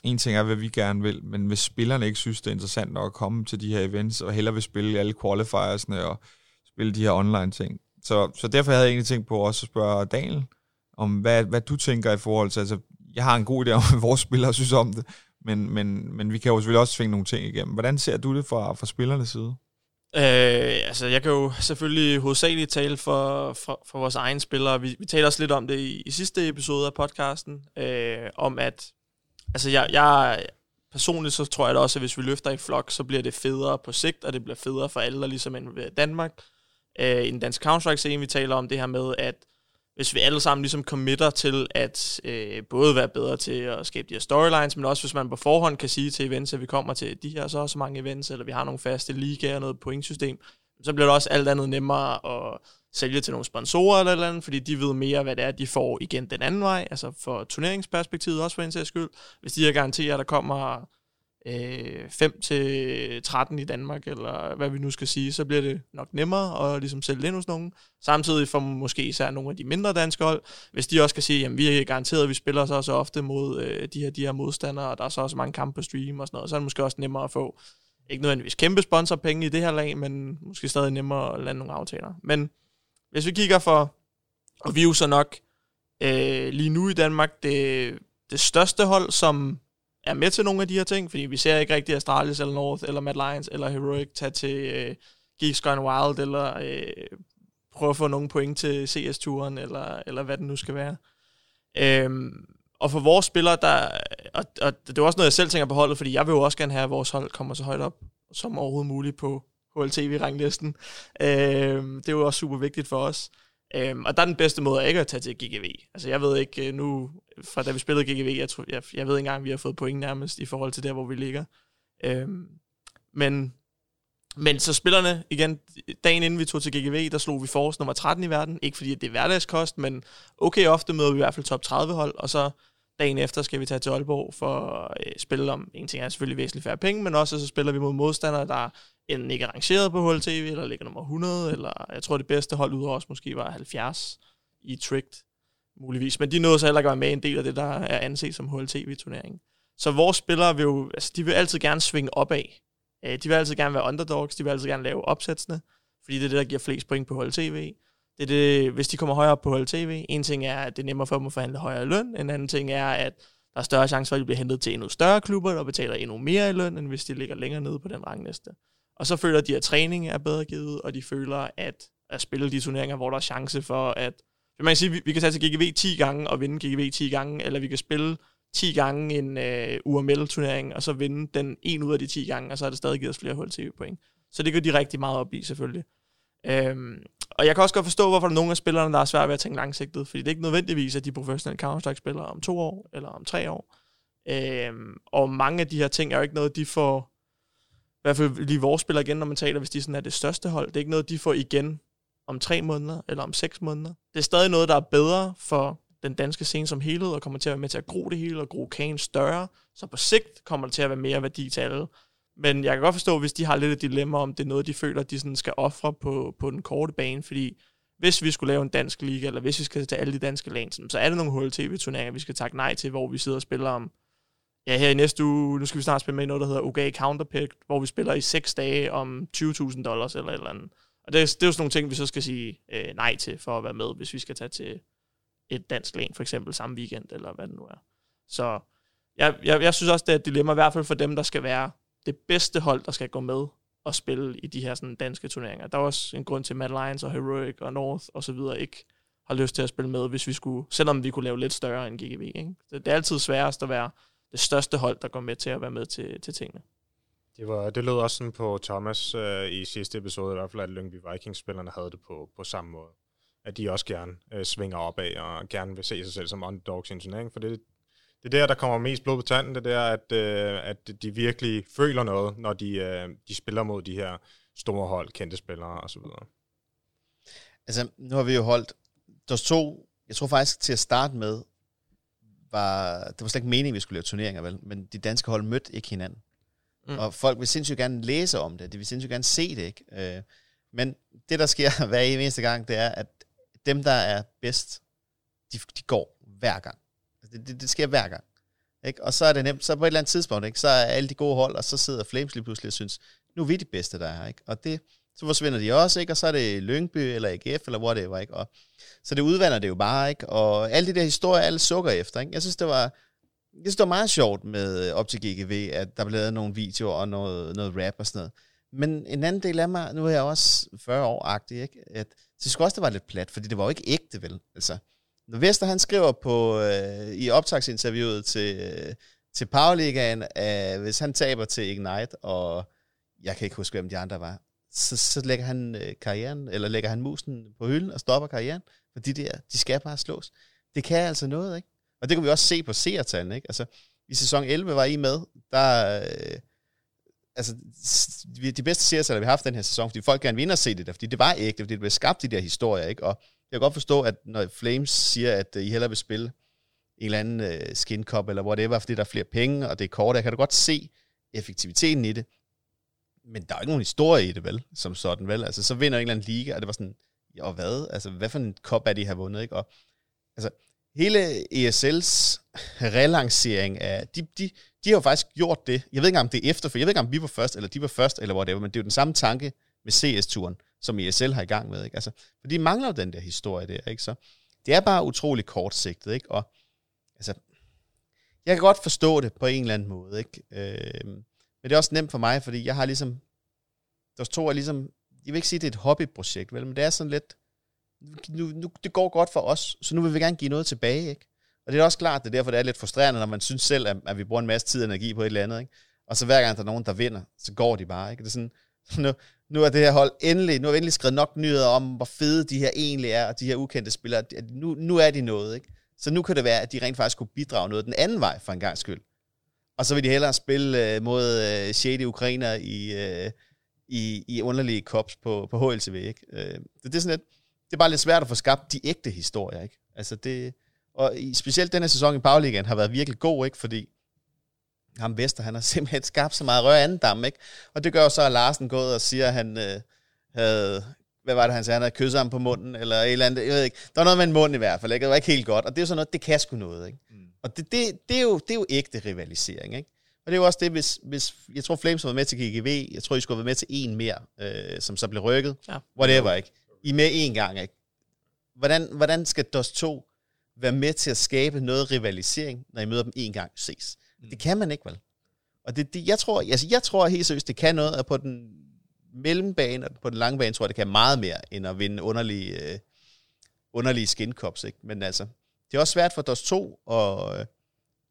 en ting er, hvad vi gerne vil, men hvis spillerne ikke synes, det er interessant nok at komme til de her events, og hellere vil spille alle qualifiersne og spille de her online ting. Så, så derfor havde jeg egentlig tænkt på også at spørge Daniel, om hvad, hvad du tænker i forhold til, altså jeg har en god idé om, [LAUGHS] hvad vores spillere synes om det, men, men, men vi kan jo selvfølgelig også svinge nogle ting igennem. Hvordan ser du det fra, fra spillernes side? Øh, altså, jeg kan jo selvfølgelig hovedsageligt tale for, for, for vores egne spillere. Vi, vi taler også lidt om det i, i sidste episode af podcasten, øh, om at, altså, jeg, jeg personligt så tror jeg da også, at hvis vi løfter i flok, så bliver det federe på sigt, og det bliver federe for alle, der ligesom er Danmark. Øh, I den danske Counter-Strike-scene, vi taler om det her med, at hvis vi alle sammen ligesom committer til at øh, både være bedre til at skabe de her storylines, men også hvis man på forhånd kan sige til events, at vi kommer til de her så så mange events, eller vi har nogle faste ligaer og noget pointsystem, så bliver det også alt andet nemmere at sælge til nogle sponsorer eller, eller andet, fordi de ved mere, hvad det er, de får igen den anden vej, altså for turneringsperspektivet også for en sags skyld. Hvis de her garanterer, at der kommer øh, 5 til 13 i Danmark, eller hvad vi nu skal sige, så bliver det nok nemmere at ligesom sælge ind hos nogen. Samtidig for måske især nogle af de mindre danske hold, hvis de også kan sige, at vi er garanteret, at vi spiller så så ofte mod øh, de her de her modstandere, og der er så også mange kampe på stream og sådan noget, så er det måske også nemmere at få, ikke nødvendigvis kæmpe sponsorpenge i det her lag, men måske stadig nemmere at lande nogle aftaler. Men hvis vi kigger for, og vi er jo så nok øh, lige nu i Danmark det, det største hold, som er med til nogle af de her ting, fordi vi ser ikke rigtig Astralis eller North eller Mad Lions eller Heroic tage til øh, Geeks Gone Wild eller øh, prøve at få nogle point til CS-turen eller, eller hvad det nu skal være. Øhm, og for vores spillere, der, og, og det er også noget, jeg selv tænker på holdet, fordi jeg vil jo også gerne have, at vores hold kommer så højt op som overhovedet muligt på HLTV-ranglisten. Øhm, det er jo også super vigtigt for os. Øhm, og der er den bedste måde ikke at tage til GGV. Altså jeg ved ikke øh, nu, fra da vi spillede GGV, jeg, tror, jeg, jeg ved ikke engang, vi har fået point nærmest i forhold til der, hvor vi ligger. Øhm, men Men så spillerne, igen, dagen inden vi tog til GGV, der slog vi Force nummer 13 i verden. Ikke fordi det er hverdagskost, men okay ofte møder vi i hvert fald top 30 hold, og så dagen efter skal vi tage til Aalborg for at øh, spille om, en ting er selvfølgelig væsentligt færre penge, men også så spiller vi mod modstandere, der enten ikke er rangeret på HLTV, eller ligger nummer 100, eller jeg tror det bedste hold ud os måske var 70 i Tricked, muligvis. Men de nåede så heller ikke at være med en del af det, der er anset som HLTV-turneringen. Så vores spillere vil jo, altså de vil altid gerne svinge opad. Øh, de vil altid gerne være underdogs, de vil altid gerne lave opsætsene, fordi det er det, der giver flest point på HLTV. Det er det, hvis de kommer højere op på HLTV, en ting er, at det er nemmere for dem at forhandle højere løn, en anden ting er, at der er større chance for, at de bliver hentet til endnu større klubber, der betaler endnu mere i løn, end hvis de ligger længere nede på den rangliste. Og så føler de, at træning er bedre givet, og de føler, at at spille de turneringer, hvor der er chance for, at man kan sige, vi, vi kan tage til GGV 10 gange og vinde GGV 10 gange, eller vi kan spille 10 gange en øh, UML-turnering, og så vinde den en ud af de 10 gange, og så er det stadig givet os flere HLTV-point. Så det går de rigtig meget op i, selvfølgelig. Øhm, og jeg kan også godt forstå, hvorfor der er nogle af spillerne, der er svært ved at tænke langsigtet, fordi det er ikke nødvendigvis, at de professionelle Counter-Strike-spillere om to år, eller om tre år. Øhm, og mange af de her ting er jo ikke noget, de får, i hvert fald lige vores spillere igen, når man taler, hvis de sådan er det største hold, det er ikke noget, de får igen om tre måneder, eller om seks måneder. Det er stadig noget, der er bedre for den danske scene som helhed, og kommer til at være med til at gro det hele, og gro kagen større, så på sigt kommer det til at være mere værdi til alle. Men jeg kan godt forstå, hvis de har lidt et dilemma om, det er noget, de føler, de sådan skal ofre på, på den korte bane, fordi hvis vi skulle lave en dansk liga, eller hvis vi skal til alle de danske lands, så er det nogle HLTV-turneringer, vi skal takke nej til, hvor vi sidder og spiller om, ja, her i næste uge, nu skal vi snart spille med i noget, der hedder UGA Counterpick, hvor vi spiller i 6 dage om 20.000 dollars eller et eller andet. Og det, det er jo sådan nogle ting, vi så skal sige øh, nej til for at være med, hvis vi skal tage til et dansk læn, for eksempel samme weekend, eller hvad det nu er. Så jeg, jeg, jeg synes også, det er et dilemma, i hvert fald for dem, der skal være det bedste hold, der skal gå med og spille i de her sådan, danske turneringer. Der er også en grund til, at Mad Lions og Heroic og North og så videre ikke har lyst til at spille med, hvis vi skulle, selvom vi kunne lave lidt større end GGV. Ikke? Det, det er altid sværest at være det største hold, der går med til at være med til, til tingene. Det, var, det lød også sådan på Thomas øh, i sidste episode, i hvert fald at Lyngby Vikings-spillerne havde det på, på samme måde. At de også gerne øh, svinger opad og gerne vil se sig selv som underdogs i en turnering, for det, det er der, der kommer mest blod på tanden, det er, at, øh, at de virkelig føler noget, når de, øh, de spiller mod de her store hold, kendte spillere osv. Altså, nu har vi jo holdt, der to, jeg tror faktisk til at starte med, var, det var slet ikke meningen, at vi skulle lave turneringer, vel? men de danske hold mødte ikke hinanden. Mm. Og folk vil sindssygt gerne læse om det, de vil sindssygt gerne se det, ikke? Øh, men det, der sker [LAUGHS] hver eneste gang, det er, at dem, der er bedst, de, de går hver gang. Altså, det, det, det sker hver gang. Ikke? Og så er det nemt, så på et eller andet tidspunkt, ikke? så er alle de gode hold, og så sidder Flames lige pludselig og synes, nu er vi de bedste, der er her. Ikke? Og det, så forsvinder de også, ikke? og så er det Lyngby eller AGF eller whatever. Ikke? Og, så det udvander det jo bare, ikke? og alle de der historier, alle sukker efter. Ikke? Jeg synes, det var, jeg synes, det var meget sjovt med øh, op til GGV, at der blev lavet nogle videoer og noget, noget rap og sådan noget. Men en anden del af mig, nu er jeg også 40 år agtig, ikke? at det skulle også, det var lidt plat, fordi det var jo ikke ægte, vel? Altså, Vester han skriver på, øh, i optagsinterviewet til, øh, til Powerligaen, øh, hvis han taber til Ignite, og jeg kan ikke huske, hvem de andre var, så, så lægger han øh, karrieren, eller lægger han musen på hylden og stopper karrieren, for de der, de skal bare slås. Det kan altså noget, ikke? Og det kan vi også se på seertallene, ikke? Altså, i sæson 11 var I med, der... Øh, altså, de bedste seertal, vi har haft den her sæson, fordi folk gerne vil ind og se det der, fordi det var ægte, fordi det blev skabt de der historier, ikke? Og jeg kan godt forstå, at når Flames siger, at øh, I hellere vil spille en eller anden øh, skin cup, eller whatever, fordi der er flere penge, og det er kort, jeg kan da godt se effektiviteten i det, men der er ikke nogen historie i det, vel, som sådan, vel? Altså, så vinder en eller anden liga, og det var sådan, ja, og hvad? Altså, hvad for en cup er de har vundet, ikke? Og, altså, hele ESL's relancering af, de, de, de har jo faktisk gjort det, jeg ved ikke om det er efter, for jeg ved ikke om vi var først, eller de var først, eller whatever, men det er jo den samme tanke med CS-turen, som ESL har i gang med, ikke? Altså, for de mangler jo den der historie der, ikke? Så det er bare utrolig kortsigtet, ikke? Og altså, jeg kan godt forstå det på en eller anden måde, ikke? Øh, men det er også nemt for mig, fordi jeg har ligesom, der to er ligesom, jeg vil ikke sige, at det er et hobbyprojekt, vel, men det er sådan lidt, nu, nu, det går godt for os, så nu vil vi gerne give noget tilbage, ikke? Og det er også klart, det er derfor, det er lidt frustrerende, når man synes selv, at, at vi bruger en masse tid og energi på et eller andet, ikke? Og så hver gang der er nogen, der vinder, så går de bare, ikke? Det er sådan, [LAUGHS] nu, nu er det her hold endelig, nu har vi endelig skrevet nok nyheder om, hvor fede de her egentlig er, og de her ukendte spillere, nu, nu er de noget, ikke? Så nu kan det være, at de rent faktisk kunne bidrage noget den anden vej for en gang skyld. Og så vil de hellere spille øh, mod øh, 6. ukrainer i, øh, i, i underlige kops på, på HLTV. Ikke? Øh, det, det, er sådan lidt, det er bare lidt svært at få skabt de ægte historier. Ikke? Altså det, og i, specielt her sæson i Bagligaen har været virkelig god, ikke? fordi ham Vester, han har [LAUGHS] simpelthen skabt så meget rør anden dam, ikke? Og det gør jo så, at Larsen går ud og siger, at han øh, havde, hvad var det, han sagde, han havde kysset ham på munden, eller et eller andet, jeg ved ikke. Der var noget med en mund i hvert fald, ikke? Det var ikke helt godt, og det er jo sådan noget, det kan sgu noget, ikke? Mm. Og det, det, det, er jo, det er jo ægte rivalisering, ikke? Og det er jo også det, hvis, hvis jeg tror Flames var med til GGV, jeg tror, I skulle være med til en mere, øh, som så blev rykket. Ja. Whatever, ikke? I med en gang, ikke? Hvordan, hvordan skal DOS 2 være med til at skabe noget rivalisering, når I møder dem en gang ses? Mm. Det kan man ikke, vel? Og det, det, jeg, tror, altså, jeg tror helt seriøst, det kan noget, at på den mellembane og på den lange bane, tror jeg, det kan meget mere, end at vinde underlige, øh, underlige skincups, ikke? Men altså, det er også svært for DOS 2 at, øh,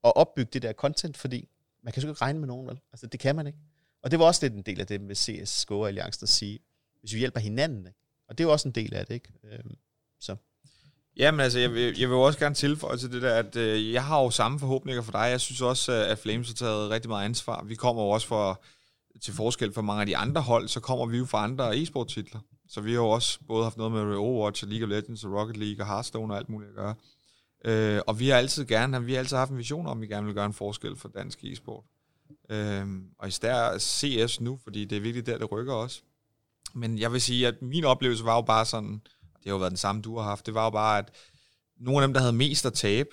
at opbygge det der content, fordi man kan sgu ikke regne med nogen, vel? Altså, det kan man ikke. Og det var også lidt en del af det med CSGO Alliance at sige, hvis vi hjælper hinanden, ikke? Og det er jo også en del af det, ikke? Øh, så. Jamen altså, jeg vil, jeg vil også gerne tilføje til det der, at øh, jeg har jo samme forhåbninger for dig. Jeg synes også, øh, at Flames har taget rigtig meget ansvar. Vi kommer jo også for, til forskel for mange af de andre hold, så kommer vi jo fra andre e-sport-titler. Så vi har jo også både haft noget med Overwatch, League of Legends, og Rocket League og Hearthstone og alt muligt at gøre. Øh, og vi har altid gerne, vi har altid haft en vision om, at vi gerne vil gøre en forskel for dansk e-sport. Øh, og især CS nu, fordi det er virkelig der, det rykker også. Men jeg vil sige, at min oplevelse var jo bare sådan, det har jo været den samme, du har haft, det var jo bare, at nogle af dem, der havde mest at tabe,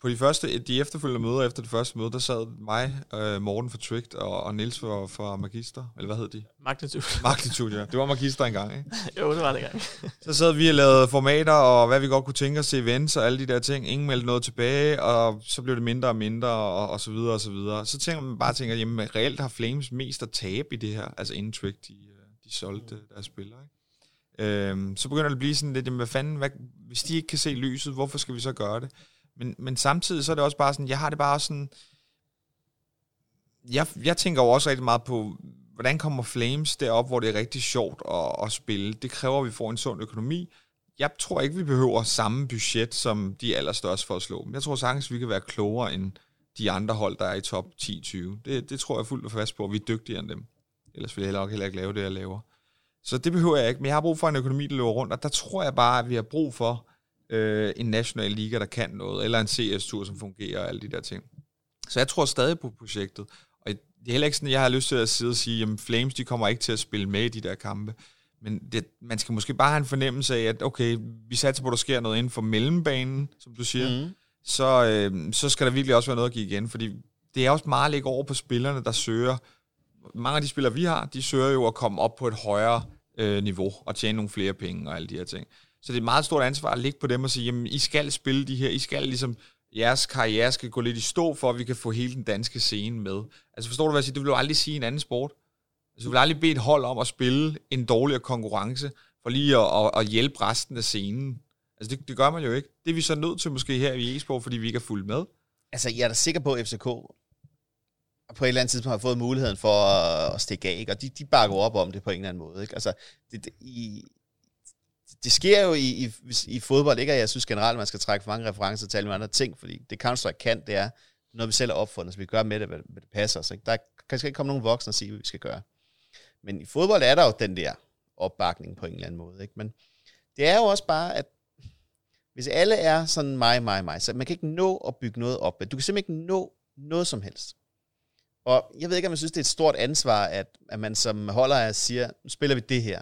på de første, de efterfølgende møder efter det første møde, der sad mig, øh, Morten for Tricked og, og Nils for, for Magister, eller hvad hed de? Magnitude. [LAUGHS] Magnitude, ja. Det var Magister engang, ikke? [LAUGHS] jo, det var det engang. så sad vi og lavede formater, og hvad vi godt kunne tænke os til events og alle de der ting. Ingen meldte noget tilbage, og så blev det mindre og mindre, og, og så videre og så videre. Så tænker man bare, tænker, jamen reelt har Flames mest at tabe i det her, altså inden Trick, de, øh, de solgte deres spillere, ikke? Øhm, så begynder det at blive sådan lidt, jamen hvad fanden, hvad, hvis de ikke kan se lyset, hvorfor skal vi så gøre det? Men, men samtidig så er det også bare sådan, jeg har det bare sådan, jeg, jeg tænker jo også rigtig meget på, hvordan kommer Flames derop, hvor det er rigtig sjovt at, at spille. Det kræver, at vi får en sund økonomi. Jeg tror ikke, vi behøver samme budget som de allerstørste for at slå dem. Jeg tror sagtens, vi kan være klogere end de andre hold, der er i top 10-20. Det, det tror jeg fuldt og fast på, at vi er dygtigere end dem. Ellers vil jeg heller, heller ikke lave det, jeg laver. Så det behøver jeg ikke, men jeg har brug for en økonomi, der løber rundt, og der tror jeg bare, at vi har brug for øh, en national liga, der kan noget, eller en CS-tur, som fungerer, og alle de der ting. Så jeg tror stadig på projektet, og det er heller ikke sådan, at jeg har lyst til at sidde og sige, at Flames de kommer ikke til at spille med i de der kampe, men det, man skal måske bare have en fornemmelse af, at okay, vi satser på, at der sker noget inden for mellembanen, som du siger, mm. så, øh, så skal der virkelig også være noget at give igen, fordi det er også meget at lægge over på spillerne, der søger mange af de spillere, vi har, de søger jo at komme op på et højere øh, niveau og tjene nogle flere penge og alle de her ting. Så det er et meget stort ansvar at ligge på dem og sige, jamen, I skal spille de her, I skal ligesom, jeres karriere skal gå lidt i stå, for at vi kan få hele den danske scene med. Altså forstår du, hvad jeg siger? Du vil jo aldrig sige en anden sport. Altså, du vil aldrig bede et hold om at spille en dårligere konkurrence, for lige at, at, at hjælpe resten af scenen. Altså, det, det gør man jo ikke. Det er vi så nødt til måske her i e-sport, fordi vi ikke er fuldt med. Altså, jeg er da sikker på, at FCK på et eller andet tidspunkt har fået muligheden for at, at stikke af, ikke? og de, de bakker op om det på en eller anden måde. Ikke? Altså, det, det, i, det sker jo i, i, i fodbold, ikke? Og jeg synes generelt, man skal trække for mange referencer til alle andre ting, fordi det Counter-Strike kan, det er noget, vi selv har opfundet, så vi gør med det, hvad det passer os. Ikke? Der kan ikke komme nogen voksne og sige, hvad vi skal gøre. Men i fodbold er der jo den der opbakning på en eller anden måde. Ikke? Men det er jo også bare, at hvis alle er sådan mig, mig, mig, så man kan ikke nå at bygge noget op. Du kan simpelthen ikke nå noget som helst. Og jeg ved ikke, om jeg synes, det er et stort ansvar, at, at man som holder af siger, nu spiller vi det her.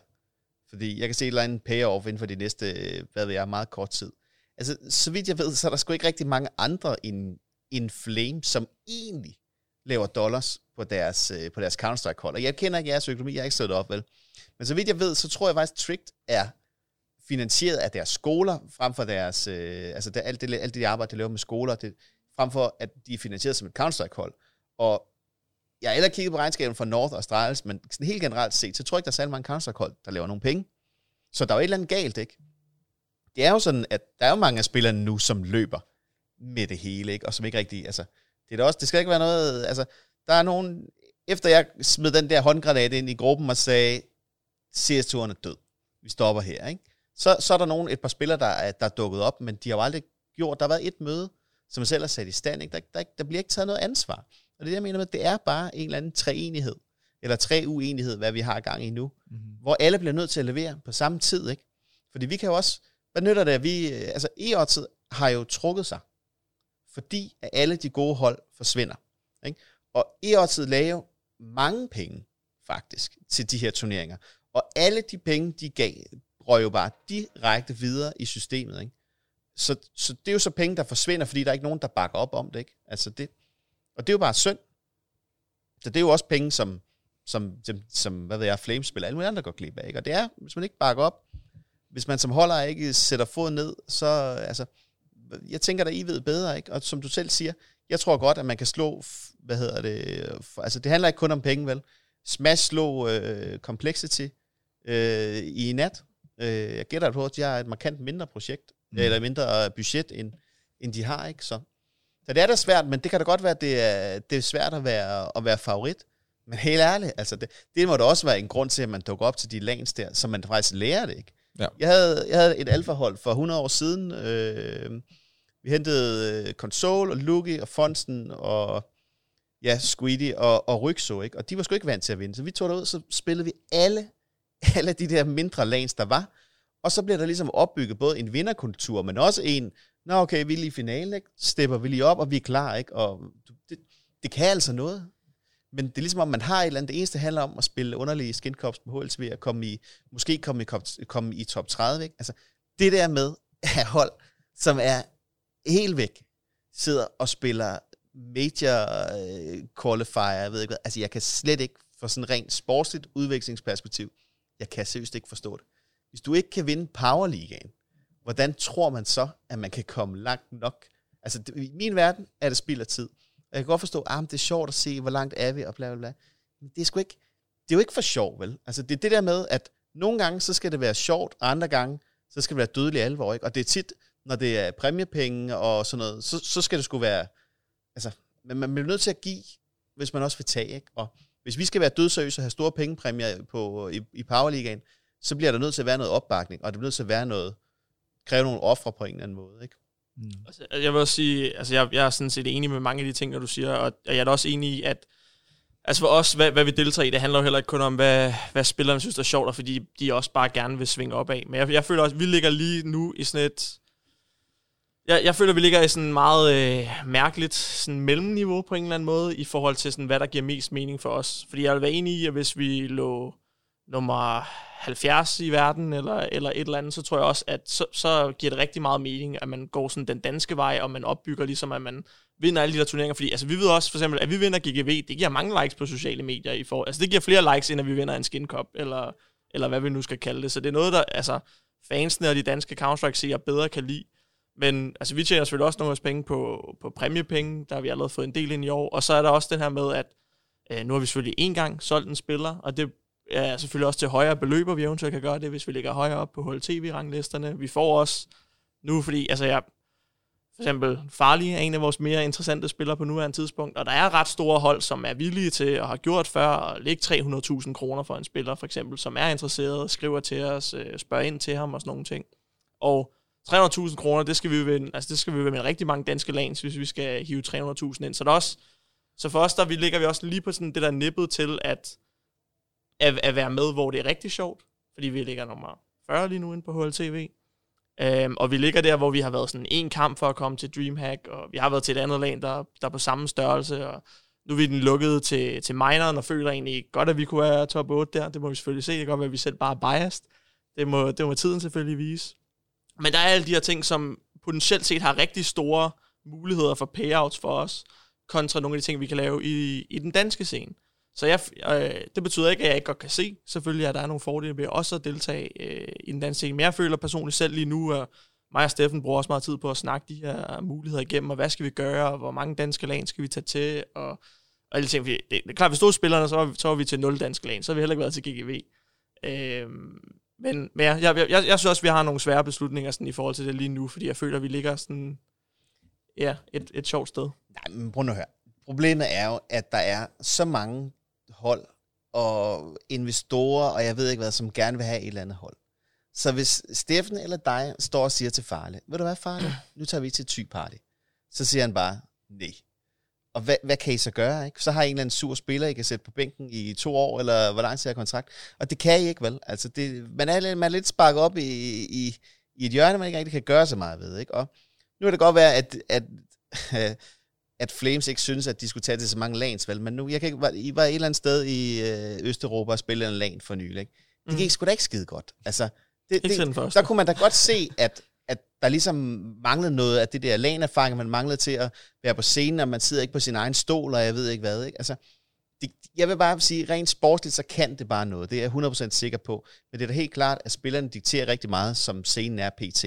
Fordi jeg kan se et eller andet payoff inden for de næste, øh, hvad ved jeg, meget kort tid. Altså, så vidt jeg ved, så er der sgu ikke rigtig mange andre end, end Flame, som egentlig laver dollars på deres, øh, på deres Counter-Strike-hold. Og jeg kender ikke jeres økonomi, jeg har ikke stået op, vel? Men så vidt jeg ved, så tror jeg faktisk, Tricked er finansieret af deres skoler, frem for deres, øh, altså det, alt, det, alt det arbejde, de laver med skoler, det, frem for at de er finansieret som et Counter-Strike-hold. Og jeg har heller kigget på regnskaben for North Australis, men sådan helt generelt set, så tror jeg ikke, der er særlig mange counter der laver nogle penge. Så der er jo et eller andet galt, ikke? Det er jo sådan, at der er jo mange af spillerne nu, som løber med det hele, ikke? Og som ikke rigtig, altså, det, er da også, det skal ikke være noget, altså, der er nogen, efter jeg smed den der håndgranat ind i gruppen og sagde, CS-turen er død. Vi stopper her, ikke? Så, så er der nogen, et par spillere, der er, der er dukket op, men de har jo aldrig gjort, der har været et møde, som jeg selv har sat i stand, ikke? Der, der, der bliver ikke taget noget ansvar. Og det er det, jeg mener med, det er bare en eller anden treenighed. eller tre uenighed, hvad vi har gang i nu, Mm-hmm. hvor alle bliver nødt til at levere på samme tid, ikke? Fordi vi kan jo også, hvad nytter det, at vi, øh, altså e har jo trukket sig, fordi at alle de gode hold forsvinder, ikke? Og e lagde jo mange penge, faktisk, til de her turneringer. Og alle de penge, de gav, røg jo bare direkte videre i systemet, ikke? Så, så det er jo så penge, der forsvinder, fordi der er ikke nogen, der bakker op om det, ikke? Altså det, og det er jo bare synd. Så det er jo også penge, som, som, som, som hvad ved jeg, Flames spiller, alle mulige andre går glip af, ikke? Og det er, hvis man ikke bakker op, hvis man som holder ikke sætter fod ned, så, altså, jeg tænker, at I ved bedre, ikke? Og som du selv siger, jeg tror godt, at man kan slå, hvad hedder det, for, altså det handler ikke kun om penge, vel? Smash slå øh, Complexity øh, i nat. Øh, jeg gætter på, at de har et markant mindre projekt, mm. eller mindre budget, end, end de har, ikke? Så, så det er da svært, men det kan da godt være, at det er, det er svært at være, at være favorit. Men helt ærligt, altså det, det må da også være en grund til, at man dukker op til de lanes der, så man faktisk lærer det, ikke? Ja. Jeg, havde, jeg havde et alfahold for 100 år siden. Øh, vi hentede øh, Console og Lugi og Fonsen og ja, Squeedy og, og Rykso, ikke? Og de var sgu ikke vant til at vinde. Så vi tog derud, så spillede vi alle, [LAUGHS] alle de der mindre lanes, der var. Og så bliver der ligesom opbygget både en vinderkultur, men også en, nå okay, vi er lige i finalen, ikke? Stepper vi lige op, og vi er klar, ikke? Og det, det kan altså noget. Men det er ligesom om, man har et eller andet, det eneste handler om at spille underlige skincops på HLSV, og komme i, måske komme i, komme i top 30, ikke? Altså, det der med at hold, som er helt væk, sidder og spiller major øh, qualifier, jeg ved ikke hvad. Altså, jeg kan slet ikke, for sådan rent sportsligt udvekslingsperspektiv, jeg kan seriøst ikke forstå det. Hvis du ikke kan vinde Power League, hvordan tror man så, at man kan komme langt nok? Altså, det, i min verden er det spild af tid. Og jeg kan godt forstå, at ah, det er sjovt at se, hvor langt er vi, og bla bla bla. Men det er sgu ikke, det er jo ikke for sjov, vel? Altså, det er det der med, at nogle gange, så skal det være sjovt, og andre gange, så skal det være dødelig alvor, ikke? Og det er tit, når det er præmiepenge og sådan noget, så, så skal det sgu være, altså, men man bliver nødt til at give, hvis man også vil tage, ikke? Og hvis vi skal være dødsøse og have store pengepræmier på, i, i Powerligaen, så bliver der nødt til at være noget opbakning, og det bliver nødt til at være noget, kræve nogle ofre på en eller anden måde, ikke? Mm. Altså, jeg vil også sige, altså jeg, jeg er sådan set enig med mange af de ting, der du siger, og jeg er da også enig i, at altså for os, hvad, hvad vi deltager i, det handler jo heller ikke kun om, hvad, hvad spillerne synes er sjovt, og fordi de også bare gerne vil svinge op af. Men jeg, jeg føler også, at vi ligger lige nu i sådan et... Jeg, jeg føler, at vi ligger i sådan en meget øh, mærkeligt sådan mellemniveau på en eller anden måde, i forhold til, sådan, hvad der giver mest mening for os. Fordi jeg vil være enig i, at hvis vi lå nummer 70 i verden, eller, eller et eller andet, så tror jeg også, at så, så giver det rigtig meget mening, at man går sådan den danske vej, og man opbygger ligesom, at man vinder alle de der turneringer, fordi altså, vi ved også for eksempel, at vi vinder GGV, det giver mange likes på sociale medier, i for, altså det giver flere likes, end at vi vinder en skin cup, eller, eller hvad vi nu skal kalde det, så det er noget, der altså, fansene og de danske Counter-Strike-seere bedre kan lide, men altså, vi tjener selvfølgelig også nogle af vores penge på, på præmiepenge, der har vi allerede fået en del ind i år, og så er der også den her med, at øh, nu har vi selvfølgelig én gang solgt en spiller, og det ja, selvfølgelig også til højere beløber, vi eventuelt kan gøre det, hvis vi ligger højere op på HLTV-ranglisterne. Vi får også nu, fordi altså jeg, for eksempel Farlig er en af vores mere interessante spillere på nuværende tidspunkt, og der er ret store hold, som er villige til og har gjort før at lægge 300.000 kroner for en spiller, for eksempel, som er interesseret, skriver til os, øh, spørger ind til ham og sådan nogle ting. Og 300.000 kroner, det skal vi vinde, altså det skal vi vinde med rigtig mange danske lands, hvis vi skal hive 300.000 ind. Så, der også, så for os, der vi ligger vi også lige på sådan det der nippet til, at at, at være med, hvor det er rigtig sjovt, fordi vi ligger nummer 40 lige nu inde på HLTV. Um, øhm, og vi ligger der, hvor vi har været sådan en kamp for at komme til Dreamhack, og vi har været til et andet land, der, der er på samme størrelse, og nu er vi den lukket til, til minoren, og føler egentlig godt, at vi kunne være top 8 der. Det må vi selvfølgelig se. Det kan godt være, at vi selv bare er biased. Det må, det må tiden selvfølgelig vise. Men der er alle de her ting, som potentielt set har rigtig store muligheder for payouts for os, kontra nogle af de ting, vi kan lave i, i den danske scene. Så jeg, øh, det betyder ikke, at jeg ikke godt kan se, selvfølgelig, at der er nogle fordele ved også at deltage øh, i den danske scene. Men jeg føler personligt selv lige nu, at mig og Steffen bruger også meget tid på at snakke de her muligheder igennem, og hvad skal vi gøre, og hvor mange danske lag skal vi tage til, og, og alle ting. Det, det er klart, hvis stod spillerne, så var, vi, så var vi til 0 danske lag, så har vi heller ikke været til GGV. Øh, men, men jeg, jeg, jeg, jeg, synes også, vi har nogle svære beslutninger sådan, i forhold til det lige nu, fordi jeg føler, at vi ligger sådan, ja, et, et sjovt sted. Nej, men prøv nu at høre. Problemet er jo, at der er så mange hold og investorer, og jeg ved ikke hvad, som gerne vil have et eller andet hold. Så hvis Steffen eller dig står og siger til Farle, ved du hvad Farle, nu tager vi til Ty Party, så siger han bare, nej. og hvad, hvad kan I så gøre? Ikke? Så har I en eller anden sur spiller, I kan sætte på bænken i to år, eller hvor lang tid er kontrakt. Og det kan I ikke, vel? Altså, det, man, er, man er lidt sparket op i, i, i et hjørne, man ikke rigtig kan gøre så meget ved. Ikke? Og nu kan det godt være, at, at, [LAUGHS] at Flames ikke synes, at de skulle tage til så mange lands, vel? Men nu, jeg kan ikke, var, I var et eller andet sted i øh, Østeuropa og spille en land for nylig, ikke? Det gik mm. sgu da ikke skide godt. Altså, det, det, der kunne man da godt se, at, at der ligesom manglede noget af det der lanerfaring, man manglede til at være på scenen, og man sidder ikke på sin egen stol, og jeg ved ikke hvad. Ikke? Altså, det, jeg vil bare sige, rent sportsligt, så kan det bare noget. Det er jeg 100% sikker på. Men det er da helt klart, at spillerne dikterer rigtig meget, som scenen er pt.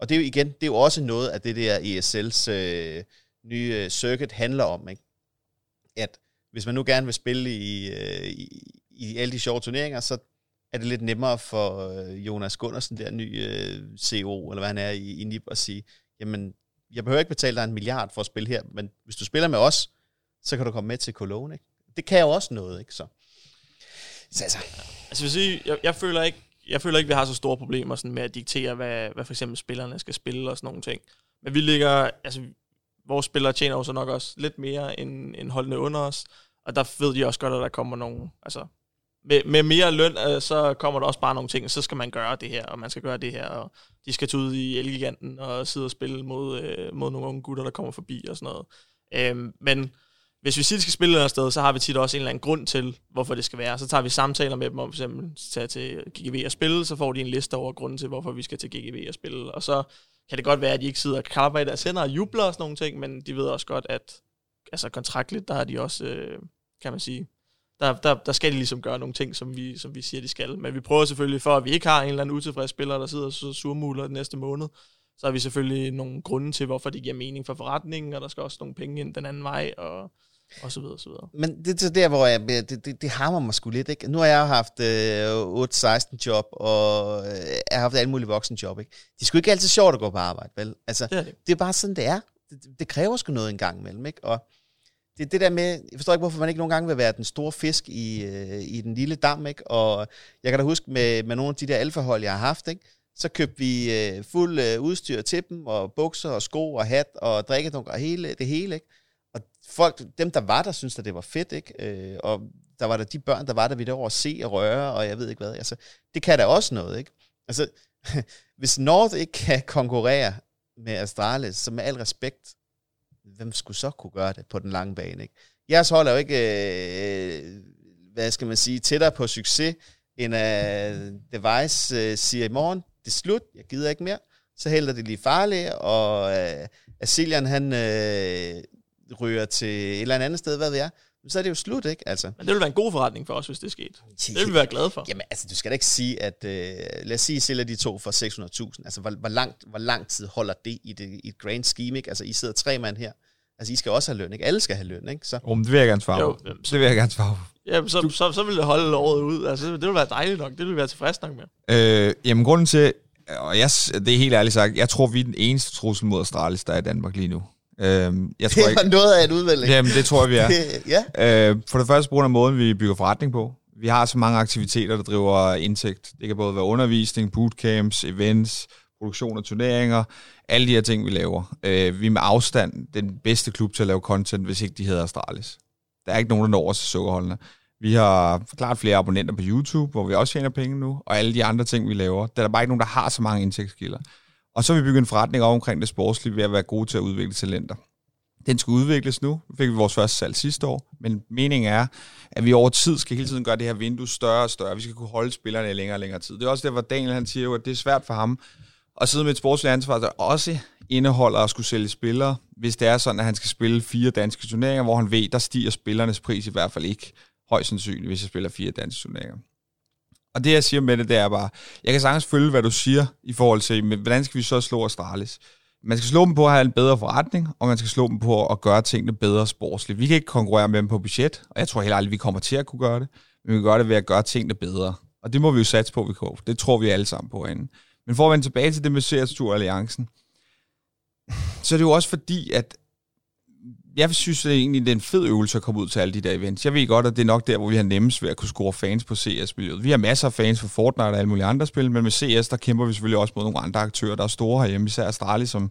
Og det er jo igen, det er jo også noget af det der ESL's øh, nye øh, circuit handler om. Ikke? At hvis man nu gerne vil spille i, øh, i, i alle de sjove turneringer, så er det lidt nemmere for øh, Jonas Gunnarsen, der nye CEO, CO, eller hvad han er i, i NIP, at sige, jamen, jeg behøver ikke betale dig en milliard for at spille her, men hvis du spiller med os, så kan du komme med til Cologne, ikke? Det kan jo også noget, ikke? Så, så altså. altså, vil sige, jeg, jeg føler ikke, jeg føler ikke, vi har så store problemer sådan med at diktere, hvad, hvad for eksempel spillerne skal spille og sådan nogle ting. Men vi ligger, altså, vores spillere tjener jo så nok også lidt mere end, end holdene under os, og der ved de også godt, at der kommer nogle, altså med, med mere løn, øh, så kommer der også bare nogle ting, så skal man gøre det her, og man skal gøre det her, og de skal tage ud i Elgiganten og sidde og spille mod, øh, mod nogle unge gutter, der kommer forbi og sådan noget. Øh, men hvis vi siger, de skal spille et sted, så har vi tit også en eller anden grund til, hvorfor det skal være. Så tager vi samtaler med dem om for eksempel tage til GGV og spille, så får de en liste over grunden til, hvorfor vi skal til GGV og spille. Og så kan det godt være, at de ikke sidder og klapper i deres hænder og jubler og sådan nogle ting, men de ved også godt, at altså kontraktligt, der har de også, øh, kan man sige, der, der, der skal de ligesom gøre nogle ting, som vi, som vi siger, de skal. Men vi prøver selvfølgelig, for at vi ikke har en eller anden utilfreds spiller, der sidder og surmuler den næste måned, så har vi selvfølgelig nogle grunde til, hvorfor det giver mening for forretningen, og der skal også nogle penge ind den anden vej, og, og så videre, så videre. Men det er der, hvor jeg, det, det, det harmer mig sgu lidt, ikke? Nu har jeg haft øh, 8-16 job, og øh, jeg har haft alle mulige voksenjob, ikke? De skulle ikke altid sjovt at gå på arbejde, vel? Altså, det er, det. det er bare sådan, det er. Det, det kræver sgu noget en gang imellem, ikke? Og det er det der med, jeg forstår ikke, hvorfor man ikke nogle gange vil være den store fisk i, øh, i den lille dam, ikke? Og jeg kan da huske med, med nogle af de der alfahold, jeg har haft, ikke? Så købte vi øh, fuld øh, udstyr til dem, og bukser og sko og hat og drikkedunk og hele, det hele, ikke? Folk, dem der var der, synes at det var fedt, ikke? Øh, og der var der de børn, der var der, vi der over at se og røre, og jeg ved ikke hvad. Altså, det kan da også noget, ikke? Altså, [LAUGHS] hvis North ikke kan konkurrere med Astralis, så med al respekt, hvem skulle så kunne gøre det på den lange bane? Ikke? Jeres hold er jo ikke, øh, hvad skal man sige, tættere på succes, end at Device øh, siger i morgen, det er slut, jeg gider ikke mere. Så hælder det lige farligt, og øh, Asilian han øh, ryger til et eller andet sted, hvad ved jeg så er det jo slut, ikke? Altså. Men det vil være en god forretning for os, hvis det er sket. Det vil vi være glade for. Jamen, altså, du skal da ikke sige, at... Øh, lad os sige, at sælger de to for 600.000. Altså, hvor, hvor, langt, hvor lang tid holder det i, det i et grand scheme, ikke? Altså, I sidder tre mand her. Altså, I skal også have løn, ikke? Alle skal have løn, ikke? Så. Oh, det vil jeg gerne svare jo, Det vil jeg gerne svare Ja, så, så, så vil det holde året ud. Altså, det vil være dejligt nok. Det vil være tilfreds nok med. Øh, jamen, grunden til... Og jeg, det er helt ærligt sagt, jeg tror, vi er den eneste trussel mod Astralis, der er i Danmark lige nu. Øhm, jeg tror det er ikke, noget af et udvalg. Jamen, det tror jeg, vi er. ja. øh, for det første på grund af måden, vi bygger forretning på. Vi har så mange aktiviteter, der driver indtægt. Det kan både være undervisning, bootcamps, events, produktion af turneringer, alle de her ting, vi laver. Øh, vi er med afstand den bedste klub til at lave content, hvis ikke de hedder Astralis. Der er ikke nogen, der når os til sukkerholdene. Vi har klart flere abonnenter på YouTube, hvor vi også tjener penge nu, og alle de andre ting, vi laver. Der er bare ikke nogen, der har så mange indtægtskilder. Og så har vi bygget en forretning op omkring det sportslige ved at være gode til at udvikle talenter. Den skal udvikles nu. Nu fik vi vores første salg sidste år, men meningen er, at vi over tid skal hele tiden gøre det her vindue større og større. Vi skal kunne holde spillerne i længere og længere tid. Det er også der, hvor Daniel han siger jo, at det er svært for ham at sidde med et sportsligt ansvar, der også indeholder at skulle sælge spillere, hvis det er sådan, at han skal spille fire danske turneringer, hvor han ved, der stiger spillernes pris i hvert fald ikke højst sandsynligt, hvis jeg spiller fire danske turneringer. Og det, jeg siger med det, det er bare, jeg kan sagtens følge, hvad du siger i forhold til, men hvordan skal vi så slå Astralis? Man skal slå dem på at have en bedre forretning, og man skal slå dem på at gøre tingene bedre sportsligt. Vi kan ikke konkurrere med dem på budget, og jeg tror heller aldrig, vi kommer til at kunne gøre det, men vi kan gøre det ved at gøre tingene bedre. Og det må vi jo satse på, vi kan. Det tror vi alle sammen på herinde. Men for at vende tilbage til det med CS Tour Alliancen, så er det jo også fordi, at jeg synes at egentlig, det er en fed øvelse at komme ud til alle de der events. Jeg ved godt, at det er nok der, hvor vi har nemmest ved at kunne score fans på CS-miljøet. Vi har masser af fans for Fortnite og alle mulige andre spil, men med CS, der kæmper vi selvfølgelig også mod nogle andre aktører, der er store herhjemme, især Astralis, som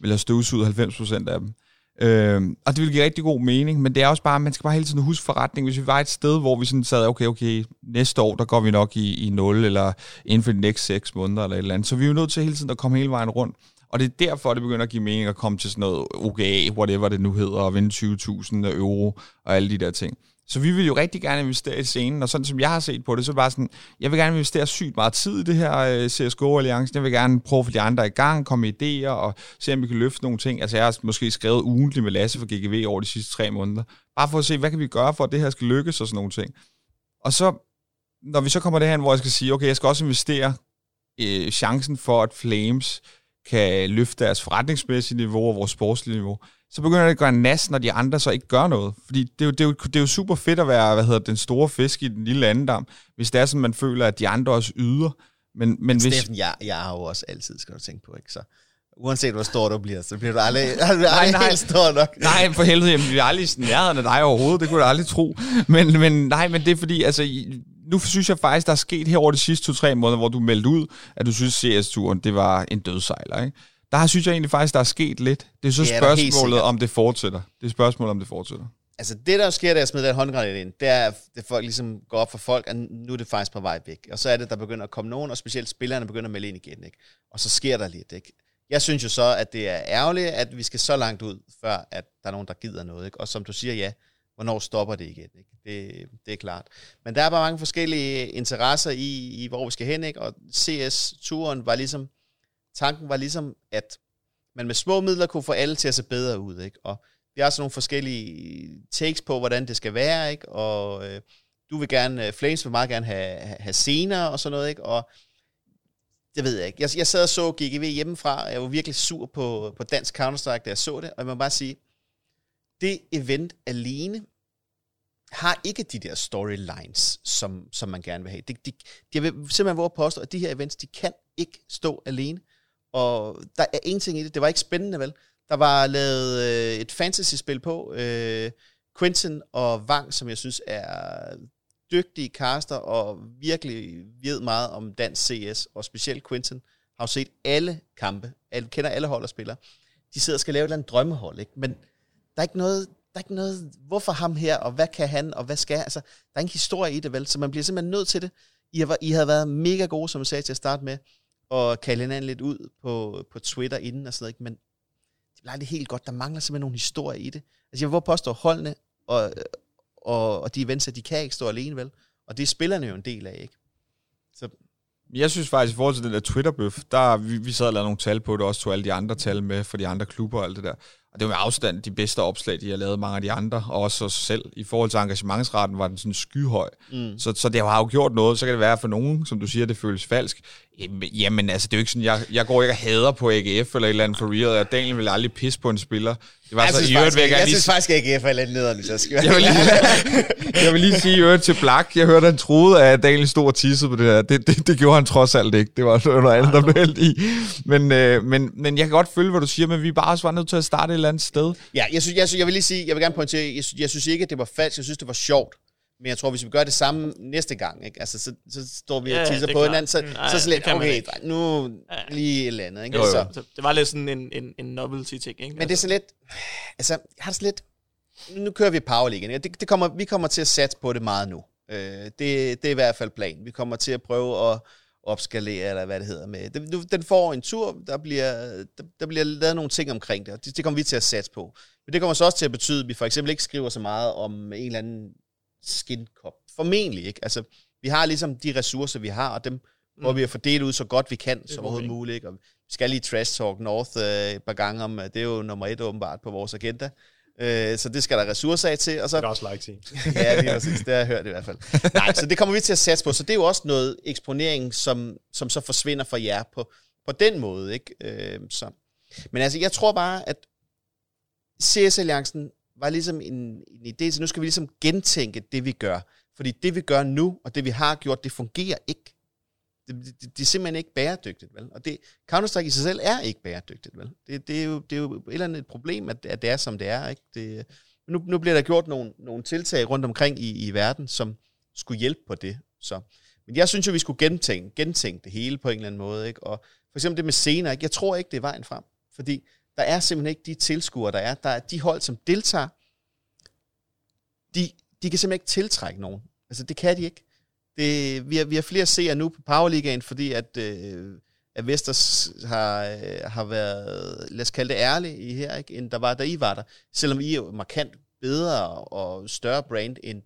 vil have støvsuget 90% af dem. Øh, og det vil give rigtig god mening, men det er også bare, man skal bare hele tiden huske forretning. Hvis vi var et sted, hvor vi sådan sad, okay, okay, næste år, der går vi nok i, i 0, eller inden for de næste 6 måneder, eller et eller andet. Så vi er jo nødt til hele tiden at komme hele vejen rundt. Og det er derfor, det begynder at give mening at komme til sådan noget OGA, whatever det nu hedder, og vinde 20.000 euro og alle de der ting. Så vi vil jo rigtig gerne investere i scenen, og sådan som jeg har set på det, så er det bare sådan, jeg vil gerne investere sygt meget tid i det her øh, CSGO-alliancen. Jeg vil gerne prøve at få de andre i gang, komme med idéer og se, om vi kan løfte nogle ting. Altså jeg har måske skrevet ugentligt med Lasse for GGV over de sidste tre måneder. Bare for at se, hvad kan vi gøre for, at det her skal lykkes og sådan nogle ting. Og så, når vi så kommer derhen, hvor jeg skal sige, okay, jeg skal også investere øh, chancen for, at Flames kan løfte deres forretningsmæssige niveau og vores sportslige niveau, så begynder det at gøre nas, når de andre så ikke gør noget. Fordi det er, jo, det, er jo, det er jo super fedt at være hvad hedder, den store fisk i den lille andedam, hvis det er sådan, man føler, at de andre også yder. Men, men Steffen, hvis... jeg, jeg har jo også altid, skal du tænke på, ikke? Så uanset hvor stor du bliver, så bliver du aldrig, aldrig, nej, nej. helt stor nok. Nej, for helvede, jeg bliver aldrig sådan nærheden af dig overhovedet, det kunne jeg aldrig tro. Men, men nej, men det er fordi, altså, nu synes jeg faktisk, der er sket her over de sidste to-tre måneder, hvor du meldte ud, at du synes, CS-turen, det var en dødsejler, ikke? Der synes jeg egentlig faktisk, der er sket lidt. Det er så ja, spørgsmålet, om det fortsætter. Det er spørgsmålet, om det fortsætter. Altså det, der sker, da jeg smider den håndgranat ind, det er, at folk ligesom går op for folk, at nu er det faktisk på vej væk. Og så er det, der begynder at komme nogen, og specielt spillerne begynder at melde ind igen. Ikke? Og så sker der lidt. Ikke? Jeg synes jo så, at det er ærgerligt, at vi skal så langt ud, før at der er nogen, der gider noget. Ikke? Og som du siger, ja, hvornår stopper det igen? Ikke? Det, det er klart. Men der er bare mange forskellige interesser i, i hvor vi skal hen. Ikke? Og CS-turen var ligesom tanken var ligesom, at man med små midler kunne få alle til at se bedre ud, ikke? Og vi har sådan nogle forskellige takes på, hvordan det skal være, ikke? Og øh, du vil gerne, øh, Flames vil meget gerne have, have scener og sådan noget, ikke? Og det ved jeg ikke. Jeg, jeg sad og så GGV hjemmefra, og jeg var virkelig sur på, på dansk Counter-Strike, da jeg så det, og jeg må bare sige, det event alene har ikke de der storylines, som, som man gerne vil have. De, de, de, vil simpelthen våge påstå, at de her events, de kan ikke stå alene. Og der er en ting i det, det var ikke spændende vel. Der var lavet øh, et fantasy-spil på, øh, Quentin og Wang, som jeg synes er dygtige caster og virkelig ved meget om dansk CS, og specielt Quentin, har jo set alle kampe, alle, kender alle hold og spillere. De sidder og skal lave et eller andet drømmehold, ikke? men der er ikke noget, der er ikke noget, hvorfor ham her, og hvad kan han, og hvad skal Altså, der er ingen historie i det, vel? Så man bliver simpelthen nødt til det. I har, I har været mega gode, som jeg sagde til at starte med og kalde hinanden lidt ud på, på Twitter inden og sådan noget, men det bliver aldrig helt godt. Der mangler simpelthen nogle historier i det. Altså jeg vil påstå, holdene og, og, og de events, de kan ikke stå alene, vel? Og det er spillerne jo en del af, ikke? Så jeg synes faktisk, i forhold til den der Twitter-bøf, der vi, vi sad og lavede nogle tal på det, også tog alle de andre tal med for de andre klubber og alt det der. Og det var med afstand de bedste opslag, de har lavet mange af de andre, og også os selv. I forhold til engagementsretten var den sådan skyhøj. Mm. Så, så det har jo gjort noget. Så kan det være for nogen, som du siger, det føles falsk. Jamen altså, det er jo ikke sådan, jeg, jeg går ikke og hader på AGF eller et eller andet for real. Jeg Daniel vil aldrig pisse på en spiller. Det var jeg så, synes, faktisk, jeg, jeg synes faktisk, at AGF er lidt nederen, så skal jeg, vil lige, [LAUGHS] jeg vil lige sige øvrigt til Black. Jeg hørte, at han troede, at Daniel stod og tissede på det der. Det, det, det gjorde han trods alt ikke. Det var noget andet, der blev hældt i. Men, øh, men, men jeg kan godt følge, hvad du siger, men vi er bare også var nødt til at starte et eller andet sted. Ja, jeg, synes, jeg, synes, jeg vil lige sige, jeg vil gerne pointere, jeg, synes, jeg synes ikke, at det var falsk. Jeg synes, det var sjovt. Men jeg tror, hvis vi gør det samme næste gang, ikke? Altså, så, så står vi og tisser ja, på hinanden, så, mm, så, så lidt, okay, nu ja. lige et eller andet. Ikke? Jo, jo. Så, det var lidt sådan en, en, en novelty-ting. Ikke? Men det er så lidt, altså, jeg har det så lidt, nu kører vi Power League, det, det kommer, vi kommer til at satse på det meget nu. Øh, det, det er i hvert fald planen. Vi kommer til at prøve at opskalere, eller hvad det hedder med. Den, den får en tur, der bliver, der, der bliver lavet nogle ting omkring det, og det, det kommer vi til at satse på. Men det kommer så også til at betyde, at vi for eksempel ikke skriver så meget om en eller anden skinkop. Formentlig ikke. Altså, vi har ligesom de ressourcer, vi har, og dem mm. hvor vi at fordele ud så godt vi kan, som overhovedet muligt. Ikke? Og vi skal lige trash talk North øh, et par gange om, det er jo nummer et åbenbart på vores agenda. Øh, så det skal der ressourcer af til. Og så, det er også like til. [LAUGHS] ja, det, er præcis, det har jeg hørt i hvert fald. Nej, så det kommer vi til at satse på. Så det er jo også noget eksponering, som, som så forsvinder fra jer på, på den måde. Ikke? Øh, så. Men altså, jeg tror bare, at CS-alliancen var ligesom en, en idé, så nu skal vi ligesom gentænke det, vi gør. Fordi det, vi gør nu, og det, vi har gjort, det fungerer ikke. Det, det, det er simpelthen ikke bæredygtigt, vel? Og det, Counter-Strike i sig selv er ikke bæredygtigt, vel? Det, det, er, jo, det er jo et eller andet problem, at, at det er, som det er, ikke? Det, nu, nu bliver der gjort nogle, nogle tiltag rundt omkring i, i verden, som skulle hjælpe på det. Så. Men jeg synes jo, vi skulle gentænke, gentænke det hele på en eller anden måde, ikke? Og for eksempel det med scener, ikke? Jeg tror ikke, det er vejen frem. Fordi der er simpelthen ikke de tilskuere, der er. Der er de hold, som deltager, de, de kan simpelthen ikke tiltrække nogen. Altså, det kan de ikke. Det, vi, har, vi har flere seere nu på Powerligaen, fordi at, øh, at Vesters har, øh, har været, lad os kalde det ærlige i her, ikke, end der var, da I var der. Selvom I er markant bedre og større brand, end,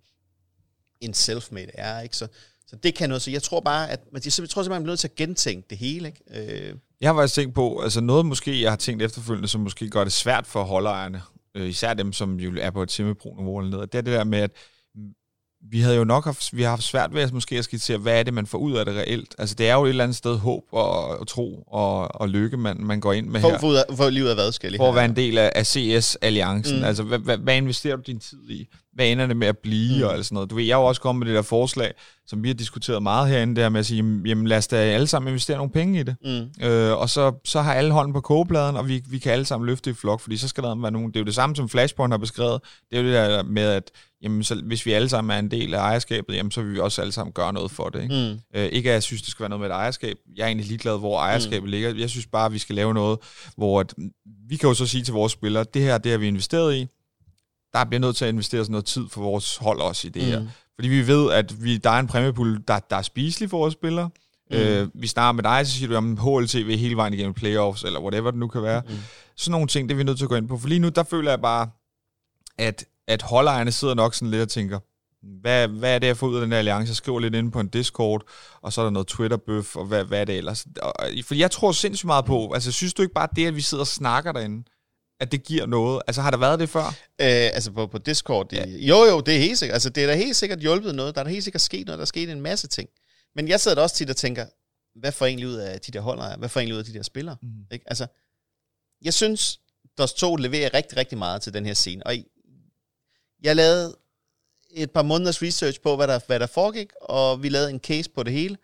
end Selfmade er. Ikke? Så, så det kan noget. Så jeg tror bare, at man, jeg tror simpelthen, man er nødt til at gentænke det hele. Ikke? Øh. Jeg har faktisk tænkt på, altså noget måske, jeg har tænkt efterfølgende, som måske gør det svært for holdejerne, øh, især dem, som jo er på et semipro-niveau eller noget, det er det der med, at vi havde jo nok haft, vi har haft svært ved at måske at skitsere, hvad er det, man får ud af det reelt. Altså, det er jo et eller andet sted håb og, og tro og, og lykke, man, man går ind med for, her. For, for, for livet af hvad, skal For at være en del af, af CS-alliancen. Mm. Altså, hvad, hvad, hvad investerer du din tid i? Hvad ender det med at blive? Mm. Og alt sådan noget. Du ved, jeg har jo også kommet med det der forslag, som vi har diskuteret meget herinde, der med at sige, jamen lad os da alle sammen investere nogle penge i det. Mm. Øh, og så, så har alle hånden på kogepladen, og vi, vi kan alle sammen løfte i flok, fordi så skal der være nogen. Det er jo det samme, som Flashpoint har beskrevet. Det er jo det der med, at jamen, så, hvis vi alle sammen er en del af ejerskabet, jamen, så vil vi også alle sammen gøre noget for det. Ikke, mm. øh, ikke at jeg synes, det skal være noget med et ejerskab. Jeg er egentlig ligeglad, hvor ejerskabet mm. ligger. Jeg synes bare, at vi skal lave noget, hvor at, vi kan jo så sige til vores spillere, det her, det har vi investeret i. Der bliver nødt til at investere sådan noget tid for vores hold også i det mm. her. Fordi vi ved, at vi, der er en præmiepool, der, der er spiselig for vores spillere. Mm. Øh, vi snakker med dig, så siger du om HLTV hele vejen igennem playoffs, eller whatever det nu kan være. Mm. Sådan nogle ting, det er vi nødt til at gå ind på. For lige nu, der føler jeg bare, at at holdejerne sidder nok sådan lidt og tænker, hvad, hvad er det, jeg får ud af den her alliance? Jeg skriver lidt inde på en Discord, og så er der noget Twitter-bøf, og hvad, hvad er det ellers? For jeg tror sindssygt meget på, altså synes du ikke bare det, at vi sidder og snakker derinde, at det giver noget? Altså har der været det før? Øh, altså på, på Discord? Ja. Jo jo, det er helt sikkert. Altså det er da helt sikkert hjulpet noget. Der er da helt sikkert sket noget. Der er sket en masse ting. Men jeg sidder da også tit og tænker, hvad får egentlig ud af de der holdere? Hvad får egentlig ud af de der spillere? Mm. Ikke? Altså, jeg synes, DOS 2 leverer rigtig, rigtig meget til den her scene. Og jeg lavede et par måneders research på, hvad der, hvad der foregik, og vi lavede en case på det hele,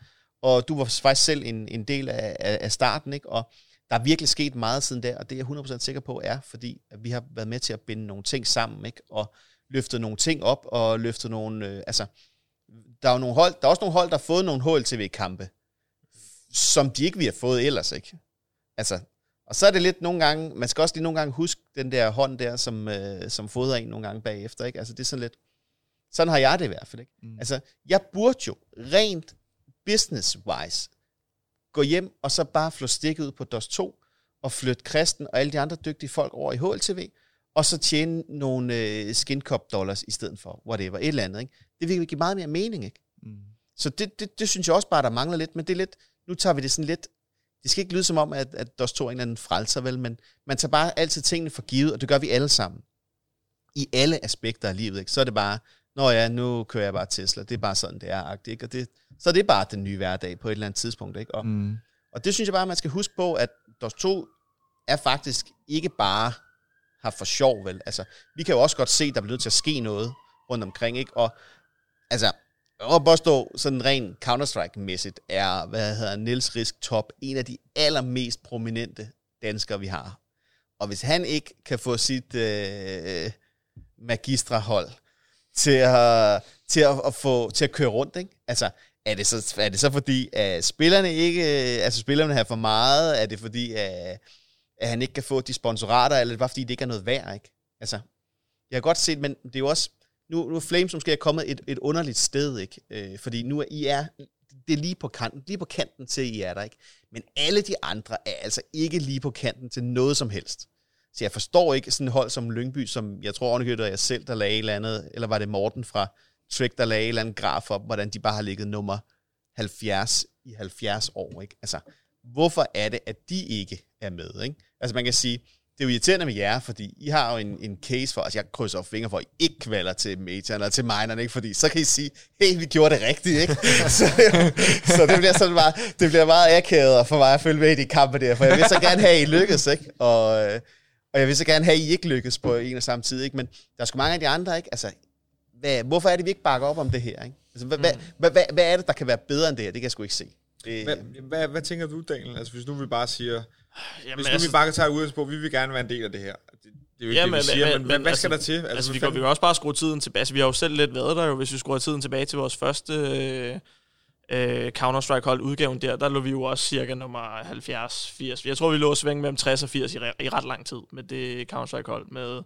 og du var faktisk selv en, en del af, af starten, ikke? og der er virkelig sket meget siden der, og det er jeg 100% sikker på er, fordi at vi har været med til at binde nogle ting sammen, ikke? og løftet nogle ting op, og løftet nogle, øh, altså, der er, jo nogle hold, der er også nogle hold, der har fået nogle HLTV-kampe, som de ikke vi har fået ellers, ikke? Altså, og så er det lidt nogle gange, man skal også lige nogle gange huske den der hånd der, som, øh, som fodrer en nogle gange bagefter, ikke? Altså det er sådan lidt, sådan har jeg det i hvert fald, ikke? Mm. Altså, jeg burde jo rent business-wise gå hjem og så bare flå stikket ud på DOS 2 og flytte Kristen og alle de andre dygtige folk over i HLTV, og så tjene nogle øh, skincop dollars i stedet for whatever, et eller andet, ikke? Det vil give meget mere mening, ikke? Mm. Så det, det, det synes jeg også bare, der mangler lidt, men det er lidt, nu tager vi det sådan lidt det skal ikke lyde som om, at, at DOS 2 er en eller anden frelser, vel, men man tager bare altid tingene for givet, og det gør vi alle sammen. I alle aspekter af livet, ikke? Så er det bare, når ja, nu kører jeg bare Tesla, det er bare sådan, det er, ikke? Og det, så det er bare den nye hverdag på et eller andet tidspunkt, ikke? Og, mm. og det synes jeg bare, man skal huske på, at DOS 2 er faktisk ikke bare har for sjov, vel? Altså, vi kan jo også godt se, der bliver nødt til at ske noget rundt omkring, ikke? Og altså, og påstå, sådan ren Counter-Strike-mæssigt, er, hvad hedder Niels Risk Top, en af de allermest prominente danskere, vi har. Og hvis han ikke kan få sit øh, magistrahold til at, til at, at få til at køre rundt, ikke? Altså, er det, så, er det så fordi, at spillerne ikke, øh, altså spillerne har for meget? Er det fordi, at, at han ikke kan få de sponsorater, eller er det bare fordi, det ikke er noget værd, ikke? Altså, jeg har godt set, men det er jo også, nu, nu er Flames måske er kommet et, et underligt sted, ikke? Øh, fordi nu er I er, det er lige på kanten, lige på kanten til I er der, ikke? Men alle de andre er altså ikke lige på kanten til noget som helst. Så jeg forstår ikke sådan et hold som Lyngby, som jeg tror ordentligt, jeg selv, der lagde et eller andet, eller var det Morten fra Trick, der lagde et eller andet graf op, hvordan de bare har ligget nummer 70 i 70 år, ikke? Altså, hvorfor er det, at de ikke er med, ikke? Altså man kan sige, det er jo irriterende med jer, fordi I har jo en, en case for, altså jeg krydser fingre for, at I ikke kvalder til Meta eller til minerne, ikke? fordi så kan I sige, hey, vi gjorde det rigtigt, ikke? [LAUGHS] så, så det bliver sådan bare, det bliver meget akavet for mig at følge med i de kampe der, for jeg vil så gerne have, at I lykkes, ikke? Og, øh, og jeg vil så gerne have, at I ikke lykkes på en og samme tid, ikke? Men der er sgu mange af de andre, ikke? Altså, hvad, hvorfor er det, vi ikke bakker op om det her, ikke? Altså, hvad, mm. hvad, hvad, hvad, hvad er det, der kan være bedre end det her? Det kan jeg sgu ikke se. Det, hvad, hvad, hvad tænker du, Daniel? Altså, hvis nu vi bare siger, Jamen, Hvis nu altså, vi bare kan tage udgangspunkt, vi vil gerne være en del af det her. Det, det er jo ikke jamen, det, vi siger, men, men, men hvad skal altså, der til? Altså, altså vi, kan, vi kan også bare skrue tiden tilbage. Altså, vi har jo selv lidt været der jo, hvis vi skruer tiden tilbage til vores første... Øh, øh, Counter-Strike-hold udgaven der, der lå vi jo også cirka nummer 70-80. Jeg tror, vi lå svinge mellem 60 og 80 i, i ret lang tid med det Counter-Strike-hold med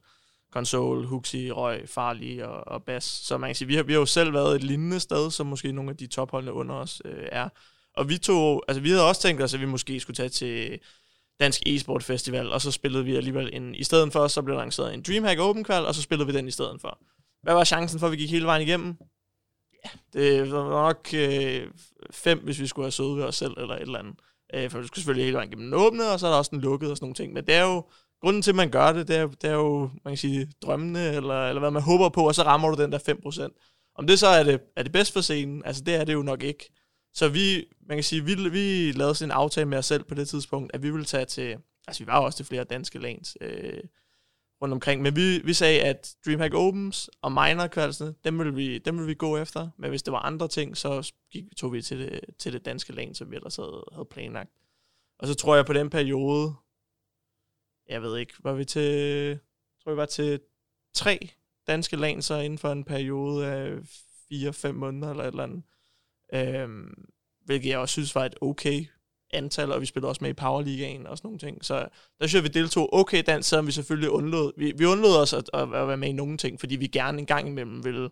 Console, Huxi, Røg, Farlig og, og Bass. Så man kan sige, vi har, vi har jo selv været et lignende sted, som måske nogle af de topholdene under os øh, er. Og vi tog, altså vi havde også tænkt os, at vi måske skulle tage til Dansk e-sport festival, og så spillede vi alligevel en, i stedet for, så blev der en Dreamhack Open Qual, og så spillede vi den i stedet for. Hvad var chancen for, at vi gik hele vejen igennem? Ja, det var nok øh, fem, hvis vi skulle have søget ved os selv, eller et eller andet. Øh, for vi skulle selvfølgelig hele vejen igennem den åbne, og så er der også den lukket og sådan nogle ting. Men det er jo, grunden til, at man gør det, det er, det er jo, man kan sige, drømmene, eller, eller hvad man håber på, og så rammer du den der 5%. Om det så er det, er det bedst for scenen, altså det er det jo nok ikke. Så vi, man kan sige, vi, vi lavede sådan en aftale med os selv på det tidspunkt, at vi ville tage til, altså vi var også til flere danske lands øh, rundt omkring, men vi, vi sagde, at DreamHack Opens og minor dem ville, vi, dem ville vi gå efter, men hvis det var andre ting, så gik, tog vi til det, til det danske land, som vi ellers havde, havde planlagt. Og så tror jeg på den periode, jeg ved ikke, var vi til, tror vi var til tre danske lanser inden for en periode af 4-5 måneder eller et eller andet. Øhm, hvilket jeg også synes var et okay antal, og vi spillede også med i Powerligaen og sådan nogle ting. Så der synes jeg, vi deltog okay dansk, selvom vi selvfølgelig undlod, vi, vi undlod os at, at, være med i nogle ting, fordi vi gerne en gang imellem ville,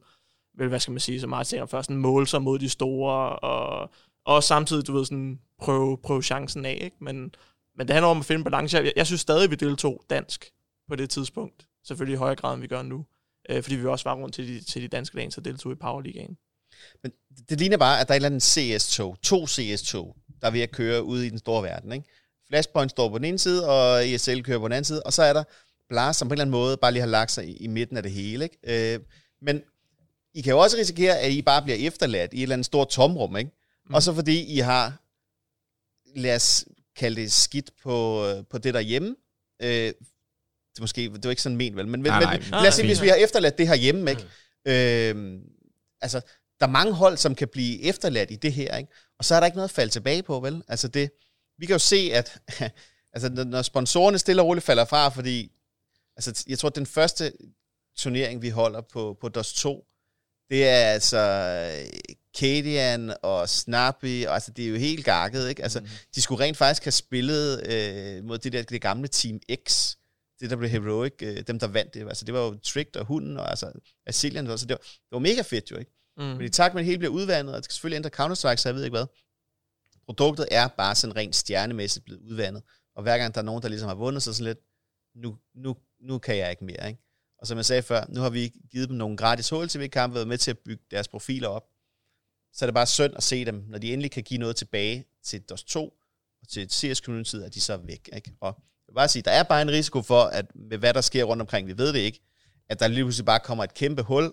ville hvad skal man sige, så meget tænker først en mål sig mod de store, og, og samtidig, du ved, sådan, prøve, prøve chancen af, ikke? Men, men det handler om at finde balance. Jeg, jeg synes stadig, vi deltog dansk på det tidspunkt. Selvfølgelig i højere grad, end vi gør nu. Øh, fordi vi også var rundt til de, til de danske lande, så deltog i Powerligaen. Men det ligner bare, at der er et eller andet CS-tog, to CS-tog, der er ved at køre ud i den store verden. Ikke? Flashpoint står på den ene side, og ESL kører på den anden side, og så er der Blast, som på en eller anden måde bare lige har lagt sig i, i midten af det hele. Ikke? Øh, men I kan jo også risikere, at I bare bliver efterladt i et eller andet stort tomrum, ikke? Mm. Og så fordi I har, lad os kalde det skidt på, på det derhjemme, øh, det, måske, det var ikke sådan ment, vel? Men, nej, men nej, lad os sige, hvis vi har efterladt det her hjemme, ikke? Øh, altså, der er mange hold, som kan blive efterladt i det her, ikke? Og så er der ikke noget at falde tilbage på, vel? Altså det, vi kan jo se, at [LAUGHS] altså, når sponsorerne stille og roligt falder fra, fordi altså, jeg tror, at den første turnering, vi holder på, på DOS 2, det er altså Kadian og Snappy, og altså det er jo helt gakket, ikke? Altså, mm. de skulle rent faktisk have spillet øh, mod det der det gamle Team X, det der blev Heroic, øh, dem der vandt det. Altså det var jo Tricked og Hunden, og altså Asilian, så det var, det var mega fedt jo, ikke? Mm. Men i takt med, at det hele bliver udvandet, og det skal selvfølgelig ændre Counter-Strike, så jeg ved ikke hvad. Produktet er bare sådan rent stjernemæssigt blevet udvandet. Og hver gang der er nogen, der ligesom har vundet, så sådan lidt, nu, nu, nu kan jeg ikke mere, ikke? Og som jeg sagde før, nu har vi givet dem nogle gratis HLTV-kampe, været med til at bygge deres profiler op. Så er det bare synd at se dem, når de endelig kan give noget tilbage til DOS 2 og til CS community, at de så er væk. Ikke? Og jeg vil bare sige, der er bare en risiko for, at med hvad der sker rundt omkring, vi ved det ikke, at der lige pludselig bare kommer et kæmpe hul,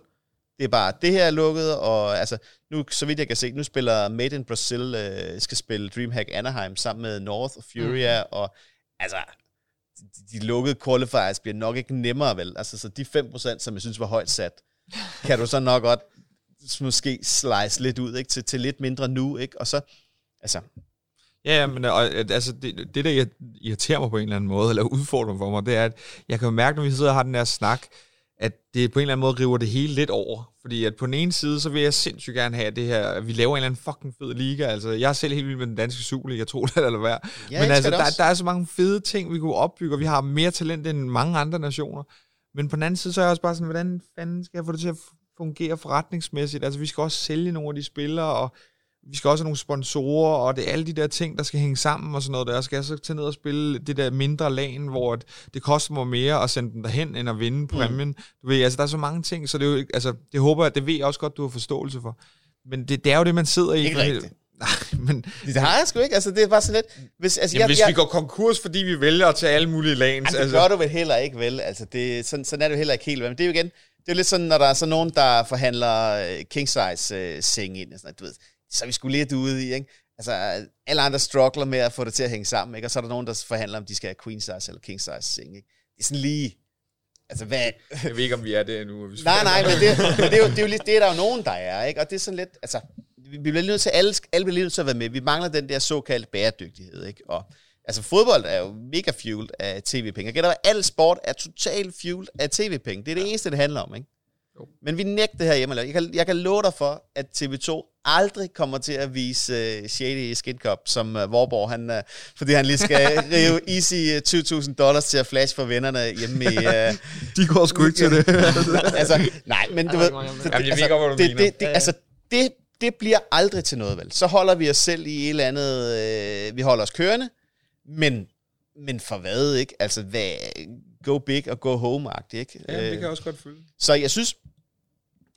det er bare, det her er lukket, og altså, nu, så vidt jeg kan se, nu spiller Made in Brazil, øh, skal spille Dreamhack Anaheim sammen med North og Furia, mm. og altså, de, de lukkede qualifiers bliver nok ikke nemmere, vel? Altså, så de 5%, som jeg synes var højt sat, kan du så nok godt måske slice lidt ud, ikke? Til, til lidt mindre nu, ikke? Og så, altså... Ja, men og, altså, det, det, der irriterer mig på en eller anden måde, eller udfordrer for mig, det er, at jeg kan mærke, når vi sidder og har den her snak, at det på en eller anden måde river det hele lidt over. Fordi at på den ene side, så vil jeg sindssygt gerne have det her, at vi laver en eller anden fucking fed liga. Altså, jeg er selv helt vild med den danske Superliga, jeg tror det eller hvad. Ja, Men altså, der, der, er så mange fede ting, vi kunne opbygge, og vi har mere talent end mange andre nationer. Men på den anden side, så er jeg også bare sådan, hvordan fanden skal jeg få det til at fungere forretningsmæssigt? Altså, vi skal også sælge nogle af de spillere, og vi skal også have nogle sponsorer, og det er alle de der ting, der skal hænge sammen og sådan noget der. Skal jeg så tage ned og spille det der mindre lag, hvor det koster mig mere at sende dem derhen, end at vinde mm. præmien. Mm. Du ved, altså der er så mange ting, så det, er jo, altså, det håber jeg, det ved jeg også godt, du har forståelse for. Men det, det er jo det, man sidder i. Ikke rigtigt. [LAUGHS] Nej, men... Det har jeg sgu ikke. Altså, det er bare sådan lidt... Hvis, altså, Jamen, jeg, hvis jeg, vi går konkurs, fordi vi vælger at tage alle mulige lagens... Altså, det altså... gør du vel heller ikke, vel? Altså, det, sådan, sådan er det jo heller ikke helt. Men det er jo igen... Det er lidt sådan, når der er så nogen, der forhandler øh, king size uh, seng ind. Og sådan, du ved, så er vi skulle lidt ude i, ikke? Altså, alle andre struggler med at få det til at hænge sammen, ikke? Og så er der nogen, der forhandler, om de skal have queen size eller king size seng, ikke? Det er sådan lige... Altså, hvad... Jeg ved ikke, om vi er det endnu. nej, nej, men, det, men det, er jo, det er jo lidt, det er der jo nogen, der er, ikke? Og det er sådan lidt, altså, vi bliver nødt til, alle, alle bliver nødt til at være med. Vi mangler den der såkaldte bæredygtighed, ikke? Og altså, fodbold er jo mega fueled af tv-penge. Jeg gætter, at al sport er totalt fueled af tv-penge. Det er det eneste, det handler om, ikke? Jo. Men vi nægter det her hjemme. Jeg kan, jeg kan love dig for, at TV2 aldrig kommer til at vise uh, Shady Skin Cup, som uh, Vorborg, han, uh, fordi han lige skal [LAUGHS] rive easy uh, 2.000 dollars til at flash for vennerne hjemme i... Uh, [LAUGHS] De går sgu ikke til det. [LAUGHS] altså, nej, men du ved... det. Jamen, jeg ved godt, hvad du det, mener. det, det, altså, det, det bliver aldrig til noget, vel? Så holder vi os selv i et eller andet... Øh, vi holder os kørende, men, men for hvad, ikke? Altså, hvad, go big og go home-agtigt, ikke? Ja, det kan Øh, jeg også godt føle. Så jeg synes,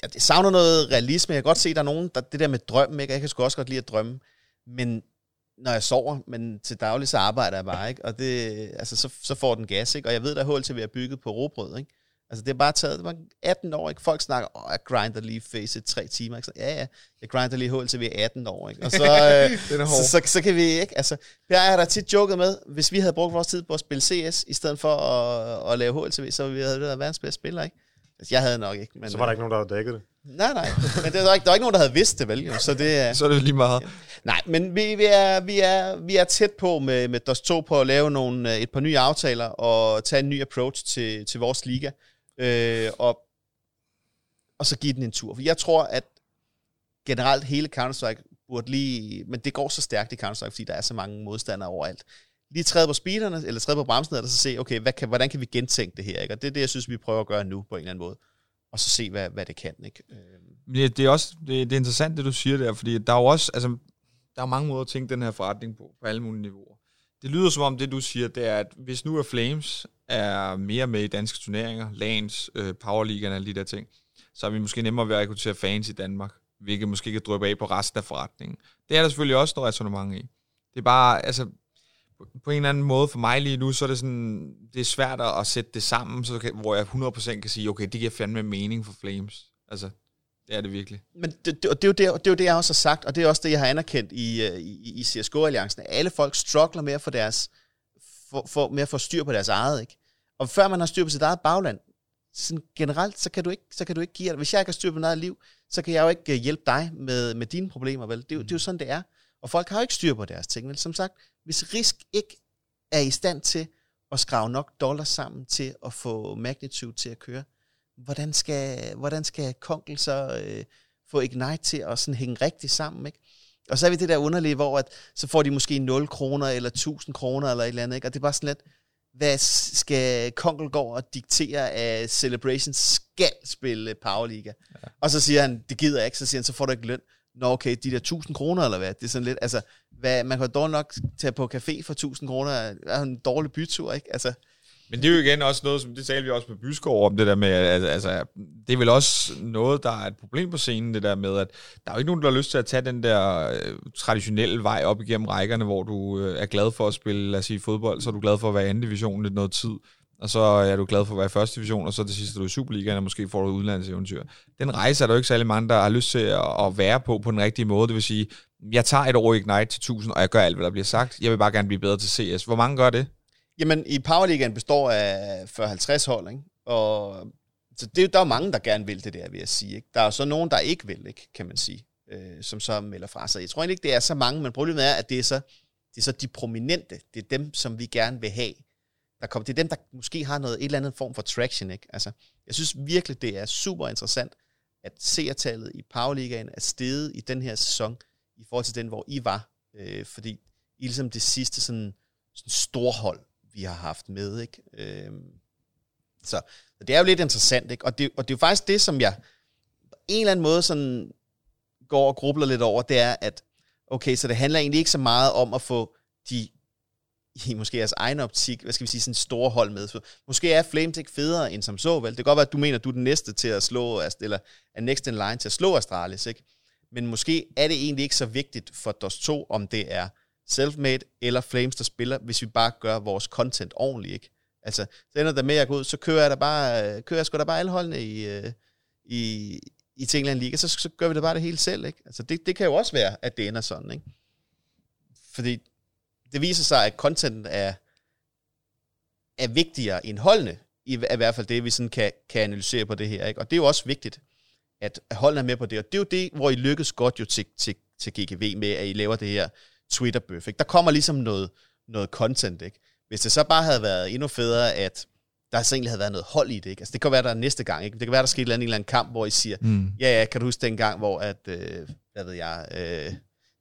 jeg det savner noget realisme. Jeg kan godt se, at der er nogen, der, det der med drømmen, ikke? Jeg kan sgu også godt lide at drømme. Men når jeg sover, men til daglig, så arbejder jeg bare, ikke? Og det, altså, så, så får den gas, ikke? Og jeg ved, at HLTV er bygget på robrød, ikke? Altså, det er bare taget, det var 18 år, ikke? Folk snakker, åh, jeg grinder lige face i tre timer, ikke? Så, ja, ja, jeg grinder lige HLTV 18 år, ikke? Og så, [LAUGHS] øh, er så, så, så, kan vi ikke, altså, der er der tit joket med, hvis vi havde brugt vores tid på at spille CS, i stedet for at, at lave HLTV, så vi have været verdens bedste spiller, ikke? Altså, jeg havde nok ikke, men... Så var der ikke nogen, der havde dækket det. Nej, nej, men det var ikke, der var ikke nogen, der havde vidst det, vel? Jo, så det er... Så er det lige meget. Nej, men vi, vi, er, vi, er, vi er tæt på med, med DOS 2 på at lave nogle, øh, et par nye aftaler og tage en ny approach til, til vores liga. Øh, og, og så give den en tur. For jeg tror, at generelt hele Counter-Strike burde lige... Men det går så stærkt i Counter-Strike, fordi der er så mange modstandere overalt. Lige træde på speederne, eller træde på bremsen, og så se, okay, hvad kan, hvordan kan vi gentænke det her? Ikke? Og det er det, jeg synes, vi prøver at gøre nu på en eller anden måde. Og så se, hvad, hvad det kan. Ikke? Øh. Men det, det er også det, det er interessant, det du siger der, fordi der er jo også, altså, der er mange måder at tænke den her forretning på, på alle mulige niveauer. Det lyder som om, det du siger, det er, at hvis nu er Flames er mere med i danske turneringer, LANs, øh, Powerligaen og alle de der ting, så er vi måske nemmere ved at rekruttere fans i Danmark, hvilket måske kan dryppe af på resten af forretningen. Det er der selvfølgelig også noget resonemang i. Det er bare, altså, på- en eller anden måde for mig lige nu, så er det sådan, det er svært at at sætte det sammen, så kan, hvor jeg 100% kan sige, okay, det giver fandme mening for Flames. Altså, det er det virkelig. Men det, det, og det, er jo det, det er jo det, jeg også har sagt, og det er også det, jeg har anerkendt i, øh, i, i CSGO-alliancen. Alle folk struggler med at få deres, for, for, med at få styr på deres eget, ikke? Og før man har styr på sit eget bagland, sådan generelt, så kan du ikke, så kan du ikke give, hvis jeg ikke har styr på mit eget liv, så kan jeg jo ikke øh, hjælpe dig med, med dine problemer, vel? Det, er jo- det er jo sådan, det er. Og folk har jo ikke styr på deres ting, vel? Som sagt, hvis Risk ikke er i stand til at skrave nok dollars sammen til at få Magnitude til at køre, hvordan skal, hvordan skal Konkel så øh, få Ignite til at sådan hænge rigtig sammen, ikke? Og så er vi det der underlige, hvor at, så får de måske 0 kroner eller 1000 kroner eller et eller andet, ikke? Og det er bare sådan lidt, hvad skal Konkel gå og diktere, at Celebration skal spille Powerliga? Ja. Og så siger han, det gider jeg ikke, så siger han, så får du ikke løn. Nå okay, de der 1000 kroner eller hvad? Det er sådan lidt, altså, hvad, man kan jo dårligt nok tage på café for 1000 kroner, er en dårlig bytur, ikke? Altså, men det er jo igen også noget, som det talte vi også med Byskov om, det der med, at altså, det er vel også noget, der er et problem på scenen, det der med, at der er jo ikke nogen, der har lyst til at tage den der øh, traditionelle vej op igennem rækkerne, hvor du øh, er glad for at spille, lad os sige, fodbold, så er du glad for at være i anden division lidt noget tid, og så er du glad for at være i første division, og så det sidste er du i Superligaen, og måske får du et udlandseventyr. Den rejse er der jo ikke særlig mange, der har lyst til at, at være på på den rigtige måde, det vil sige, jeg tager et år i Ignite til 1000, og jeg gør alt, hvad der bliver sagt. Jeg vil bare gerne blive bedre til CS. Hvor mange gør det? Jamen, i Powerligaen består af 40-50 hold, ikke? Og så det, er der er mange, der gerne vil det der, vil jeg sige. Ikke? Der er så nogen, der ikke vil, ikke, kan man sige, øh, som så melder fra sig. Jeg tror egentlig ikke, det er så mange, men problemet er, at det er så, det er så de prominente. Det er dem, som vi gerne vil have. Der kommer, det er dem, der måske har noget, et eller andet form for traction. Ikke? Altså, jeg synes virkelig, det er super interessant, at seertallet i Powerligaen er steget i den her sæson, i forhold til den, hvor I var. Øh, fordi I er ligesom det sidste sådan, sådan storhold, vi har haft med, ikke? Øh, så, så det er jo lidt interessant, ikke? Og det, og det er jo faktisk det, som jeg på en eller anden måde sådan går og grubler lidt over, det er, at okay, så det handler egentlig ikke så meget om at få de i måske jeres egen optik, hvad skal vi sige, sådan store hold med. Så måske er Flames ikke federe end som så, vel? Det kan godt være, at du mener, at du er den næste til at slå, eller er next in line til at slå Astralis, ikke? Men måske er det egentlig ikke så vigtigt for DOS 2, om det er selfmade eller Flames, der spiller, hvis vi bare gør vores content ordentligt, ikke? Altså, så ender der med at gå ud, så kører jeg, da bare, øh, kører jeg sgu da bare alle holdene i, øh, i, i Tingland liga, så, så gør vi det bare det hele selv, ikke? Altså, det, det kan jo også være, at det ender sådan, ikke? Fordi det viser sig, at content er, er vigtigere end holdene, i, i hvert fald det, vi sådan kan, kan analysere på det her, ikke? Og det er jo også vigtigt, at holdene er med på det, og det er jo det, hvor I lykkes godt jo til, til, til GGV med, at I laver det her Twitter-bøf, ikke? Der kommer ligesom noget, noget content, ikke? Hvis det så bare havde været endnu federe, at der så egentlig havde været noget hold i det. Ikke? Altså, det kan være, der er næste gang. Ikke? Det kan være, der sker en eller anden kamp, hvor I siger, mm. ja, ja, kan du huske den gang, hvor at, øh, hvad ved jeg, øh,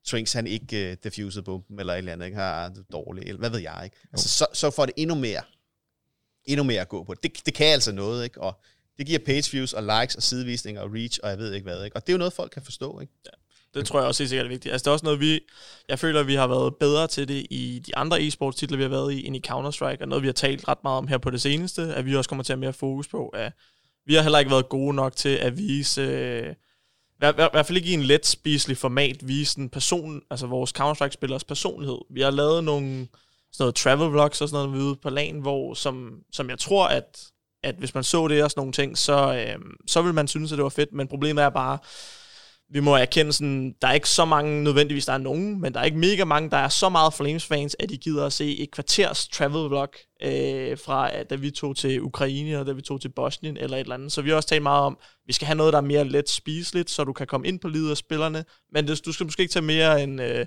Trinks han ikke øh, diffusede bomben, eller et eller andet, ikke? har det dårligt, eller hvad ved jeg. Ikke? Altså, så, så får det endnu mere, endnu mere at gå på. Det, det kan altså noget, ikke? og det giver page views og likes og sidevisninger og reach, og jeg ved ikke hvad. Ikke? Og det er jo noget, folk kan forstå. Ikke? Ja. Det tror jeg også er sikkert vigtigt. Altså, det er også noget, vi... Jeg føler, vi har været bedre til det i de andre e-sports titler, vi har været i, end i Counter-Strike, og noget, vi har talt ret meget om her på det seneste, at vi også kommer til at have mere fokus på, at vi har heller ikke været gode nok til at vise... Øh, i hvert fald ikke i en let spiselig format vise en person, altså vores Counter-Strike-spillers personlighed. Vi har lavet nogle sådan noget travel vlogs og sådan noget ude på LAN, hvor, som, som jeg tror, at, at hvis man så det og sådan nogle ting, så, øh, så vil man synes, at det var fedt, men problemet er bare, vi må erkende, sådan, der er ikke så mange nødvendigvis, der er nogen, men der er ikke mega mange, der er så meget Flames-fans, at de gider at se et kvarters travel vlog øh, fra, øh, da vi tog til Ukraine, og da vi tog til Bosnien, eller et eller andet. Så vi har også talt meget om, vi skal have noget, der er mere let spiseligt, så du kan komme ind på livet af spillerne, men det, du skal måske ikke tage mere end, øh,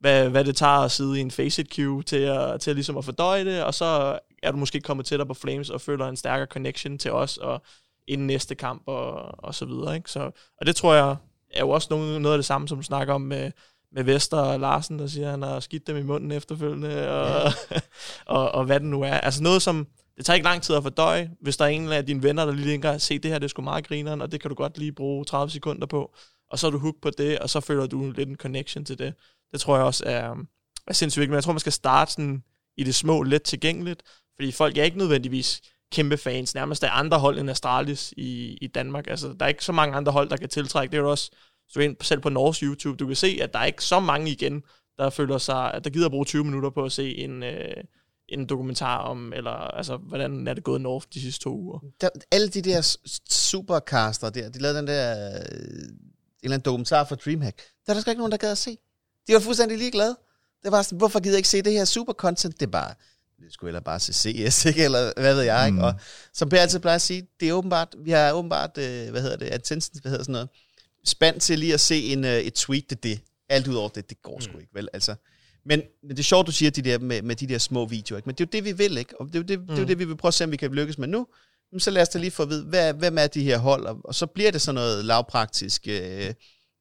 hvad, hvad det tager at sidde i en Faceit queue til at, til at, ligesom at fordøje det, og så er du måske kommet tættere på Flames og føler en stærkere connection til os, og inden næste kamp, og, og så videre. Ikke? Så, og det tror jeg, er jo også noget, noget af det samme, som du snakker om med, med Vester og Larsen, der siger, at han har skidt dem i munden efterfølgende, og, ja. [LAUGHS] og, og hvad det nu er. Altså noget, som det tager ikke lang tid at fordøje, hvis der er en af dine venner, der lige tænker, se det her, det er sgu meget grineren, og det kan du godt lige bruge 30 sekunder på, og så er du hooked på det, og så føler du lidt en connection til det. Det tror jeg også er, er sindssygt vigtigt, men jeg tror, man skal starte sådan i det små, let tilgængeligt, fordi folk er ikke nødvendigvis kæmpe fans, nærmest af andre hold end Astralis i, i Danmark. Altså, der er ikke så mange andre hold, der kan tiltrække. Det er jo også, så ind selv på Norges YouTube, du kan se, at der er ikke så mange igen, der føler sig, at der gider bruge 20 minutter på at se en, øh, en dokumentar om, eller altså, hvordan er det gået North de sidste to uger. Der, alle de der supercaster der, de lavede den der, øh, en eller anden dokumentar for Dreamhack. Der er der sgu ikke nogen, der gad at se. De var fuldstændig ligeglade. Det var sådan, hvorfor gider jeg ikke se det her super content? Det er bare, det skulle ellers bare se CS, ikke? eller hvad ved jeg, ikke? Mm. Og som Per altid plejer at sige, det er åbenbart, vi har åbenbart, øh, hvad hedder det, attention, hvad hedder sådan noget, spændt til lige at se en, øh, et tweet, det det. Alt ud over det, det går sgu mm. ikke, vel? Altså, men, men det er sjovt, du siger de der med, med de der små videoer, ikke? men det er jo det, vi vil, ikke? Og det er jo det, mm. det, er jo det vi vil prøve at se, om vi kan lykkes med nu. Men så lad os da lige få at vide, hvad, hvem er de her hold? Og, og så bliver det sådan noget lavpraktisk øh,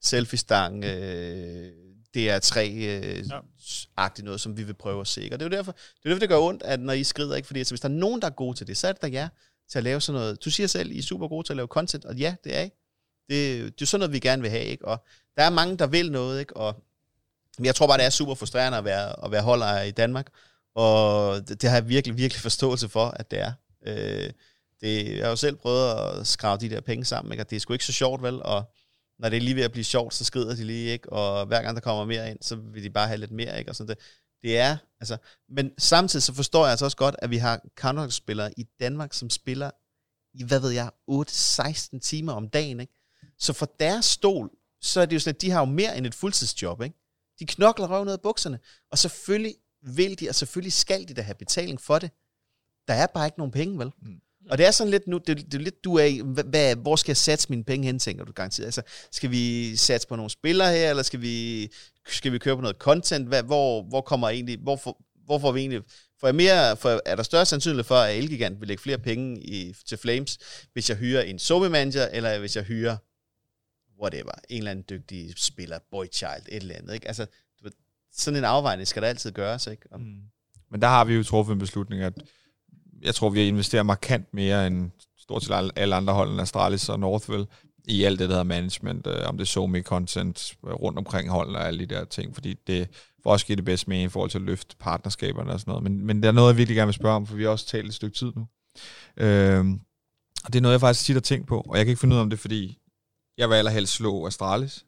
selfie-stang, øh, DR3-agtigt øh, noget, som vi vil prøve at se. Og det er jo derfor, det, er derfor, det gør ondt, at når I skrider, ikke? fordi altså, hvis der er nogen, der er gode til det, så er det da jer til at lave sådan noget. Du siger selv, I er super gode til at lave content, og ja, det er I. Det, det er sådan noget, vi gerne vil have, ikke? Og der er mange, der vil noget, ikke? Og jeg tror bare, det er super frustrerende at være, at være holder i Danmark, og det, det har jeg virkelig, virkelig forståelse for, at det er. Øh, det, jeg har jo selv prøvet at skrave de der penge sammen, ikke? og det er sgu ikke så sjovt, vel? Og når det er lige ved at blive sjovt, så skrider de lige, ikke? Og hver gang der kommer mere ind, så vil de bare have lidt mere, ikke? Og sådan det. Det er, altså, men samtidig så forstår jeg altså også godt, at vi har counter-spillere i Danmark, som spiller i, hvad ved jeg, 8-16 timer om dagen, ikke? Så for deres stol, så er det jo sådan, at de har jo mere end et fuldtidsjob, ikke? De knokler røven ud af bukserne, og selvfølgelig vil de, og selvfølgelig skal de da have betaling for det. Der er bare ikke nogen penge, vel? Mm. Og det er sådan lidt nu, det, det er lidt du er hvad, hvor skal jeg satse mine penge hen, tænker du garanteret? Altså, skal vi satse på nogle spillere her, eller skal vi, skal vi køre på noget content? Hvad, hvor, hvor kommer egentlig, hvor, hvor får vi egentlig, for, er, mere, for er der større sandsynlighed for, at Elgigant vil lægge flere penge i, til Flames, hvis jeg hyrer en Sobe manager, eller hvis jeg hyrer whatever, en eller anden dygtig spiller, boy child, et eller andet, ikke? Altså, sådan en afvejning skal der altid gøres, ikke? Mm. Men der har vi jo truffet en beslutning, at jeg tror, vi har investeret markant mere end stort set alle andre hold end Astralis og Northville i alt det, der hedder management, øh, om det er somi content øh, rundt omkring holdene og alle de der ting, fordi det for os giver det bedst mening i forhold til at løfte partnerskaberne og sådan noget. Men, men det er noget, jeg virkelig gerne vil spørge om, for vi har også talt et stykke tid nu. Øh, og det er noget, jeg faktisk tit har tænkt på, og jeg kan ikke finde ud af om det, fordi jeg vil allerhelst slå Astralis,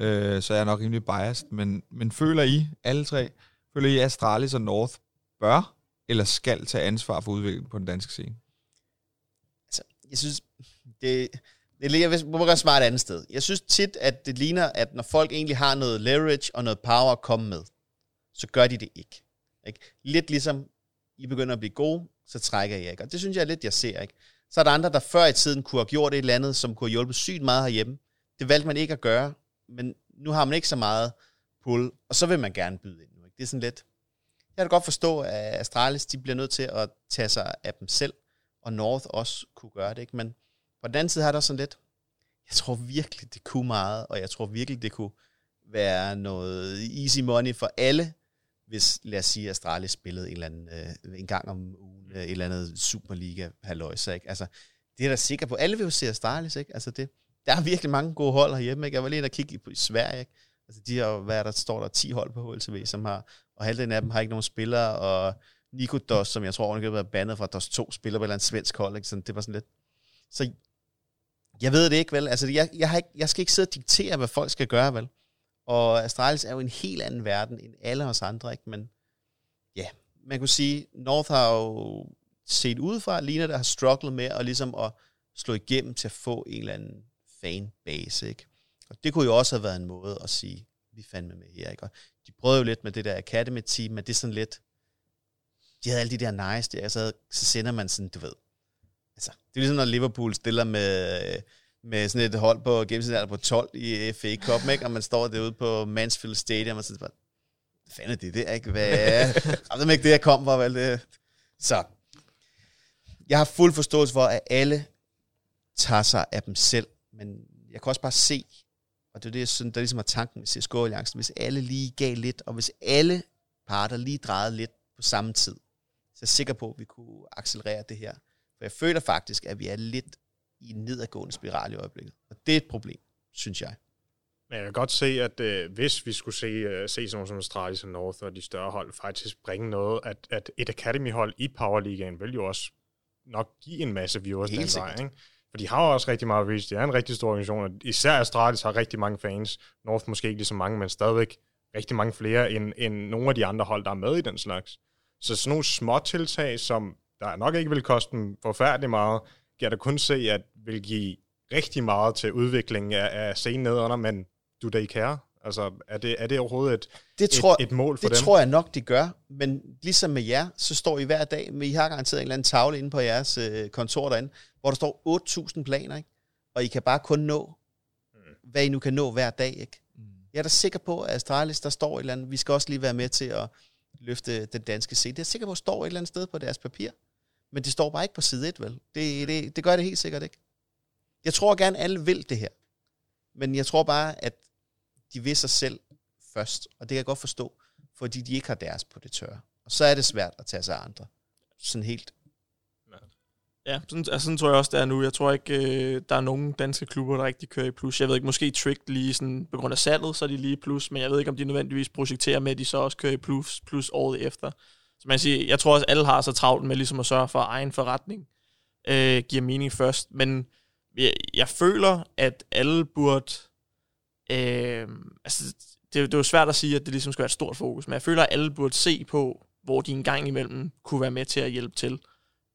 øh, så jeg er nok rimelig biased, men, men føler I, alle tre, føler I, Astralis og North bør eller skal tage ansvar for udviklingen på den danske scene? Altså, jeg synes, det, det ligger må må godt svare et andet sted. Jeg synes tit, at det ligner, at når folk egentlig har noget leverage og noget power at komme med, så gør de det ikke. ikke? Lidt ligesom, I begynder at blive gode, så trækker jeg ikke. Og det synes jeg er lidt, jeg ser. Ikke? Så er der andre, der før i tiden kunne have gjort et eller andet, som kunne have hjulpet sygt meget herhjemme. Det valgte man ikke at gøre, men nu har man ikke så meget pull, og så vil man gerne byde ind. Ikke? Det er sådan lidt, jeg kan godt forstå, at Astralis de bliver nødt til at tage sig af dem selv, og North også kunne gøre det. Ikke? Men på den anden side har der sådan lidt, jeg tror virkelig, det kunne meget, og jeg tror virkelig, det kunne være noget easy money for alle, hvis, lad os sige, Astralis spillede en, eller anden, øh, en gang om ugen, øh, et eller andet Superliga halløjse, ikke? Altså, det er da sikker på. Alle vil jo se Astralis, ikke? Altså, det, der er virkelig mange gode hold herhjemme, ikke? Jeg var lige inde og kigge i, i Sverige, ikke? Altså, de har, hvad er der, står der 10 hold på HLTV, som har, og halvdelen af dem har ikke nogen spillere, og Nico Dos, som jeg tror, hun har bandet fra Dos 2, spiller på et eller andet svensk hold, ikke? Så det var sådan lidt... Så jeg ved det ikke, vel? Altså, jeg, jeg, har ikke, jeg skal ikke sidde og diktere, hvad folk skal gøre, vel? Og Astralis er jo en helt anden verden end alle os andre, ikke? Men ja, man kunne sige, North har jo set udefra, ligner der har strugglet med at, ligesom at slå igennem til at få en eller anden fanbase, ikke? Og det kunne jo også have været en måde at sige, vi fandme med her, ikke? Og de prøvede jo lidt med det der Academy-team, men det er sådan lidt, de havde alle de der nice der, så, så sender man sådan, du ved, altså, det er ligesom, når Liverpool stiller med, med sådan et hold på gennemsnit på 12 i FA Cup, ikke? og man står derude på Mansfield Stadium, og så bare, hvad fanden er det der, ikke? Hvad er, [LAUGHS] ved ikke, det jeg kom fra, vel? Det. Så, jeg har fuld forståelse for, at alle tager sig af dem selv, men jeg kan også bare se, og det er det, jeg synes, der ligesom er tanken med CSGO Alliancen, hvis alle lige gav lidt, og hvis alle parter lige drejede lidt på samme tid, så er jeg sikker på, at vi kunne accelerere det her. For jeg føler faktisk, at vi er lidt i en nedadgående spiral i øjeblikket. Og det er et problem, synes jeg. Men jeg kan godt se, at øh, hvis vi skulle se, øh, se sådan nogle som Astralis og North og de større hold faktisk bringe noget, at, at et Academy-hold i Powerligaen vil jo også nok give en masse viewers Helt den vej. Ikke? For de har jo også rigtig meget reach. Det er en rigtig stor organisation, og især Astralis har rigtig mange fans. North måske ikke lige så mange, men stadigvæk rigtig mange flere end, end nogle af de andre hold, der er med i den slags. Så sådan nogle små tiltag, som der nok ikke vil koste dem forfærdeligt meget, kan jeg da kun se, at vil give rigtig meget til udviklingen af, af scenen nedunder, men do they care? Altså, er det, er det overhovedet et, Det tror, et, et mål for det dem? tror jeg nok, de gør, men ligesom med jer, så står I hver dag, men I har garanteret en eller anden tavle inde på jeres øh, kontor derinde, hvor der står 8.000 planer, ikke? og I kan bare kun nå, hvad I nu kan nå hver dag. Ikke? Jeg er da sikker på, at Astralis, der står et eller andet, vi skal også lige være med til at løfte den danske scene. Det er jeg sikker på, at står et eller andet sted på deres papir, men det står bare ikke på side 1, vel? Det, det, det gør det helt sikkert ikke. Jeg tror gerne, alle vil det her, men jeg tror bare, at de vil sig selv først, og det kan jeg godt forstå, fordi de ikke har deres på det tørre. Og så er det svært at tage sig af andre. Sådan helt. Ja, sådan, altså, sådan tror jeg også, det er nu. Jeg tror ikke, øh, der er nogen danske klubber, der rigtig kører i plus. Jeg ved ikke, måske Trick lige sådan, på grund af salget, så er de lige i plus, men jeg ved ikke, om de nødvendigvis projekterer med, at de så også kører i plus, plus året efter. Så man siger, jeg tror også, alle har så travlt med ligesom at sørge for egen forretning. Øh, giver mening først. Men jeg, jeg føler, at alle burde... Øh, altså, det, det er jo svært at sige, at det ligesom skal være et stort fokus, men jeg føler, at alle burde se på, hvor de en gang imellem kunne være med til at hjælpe til.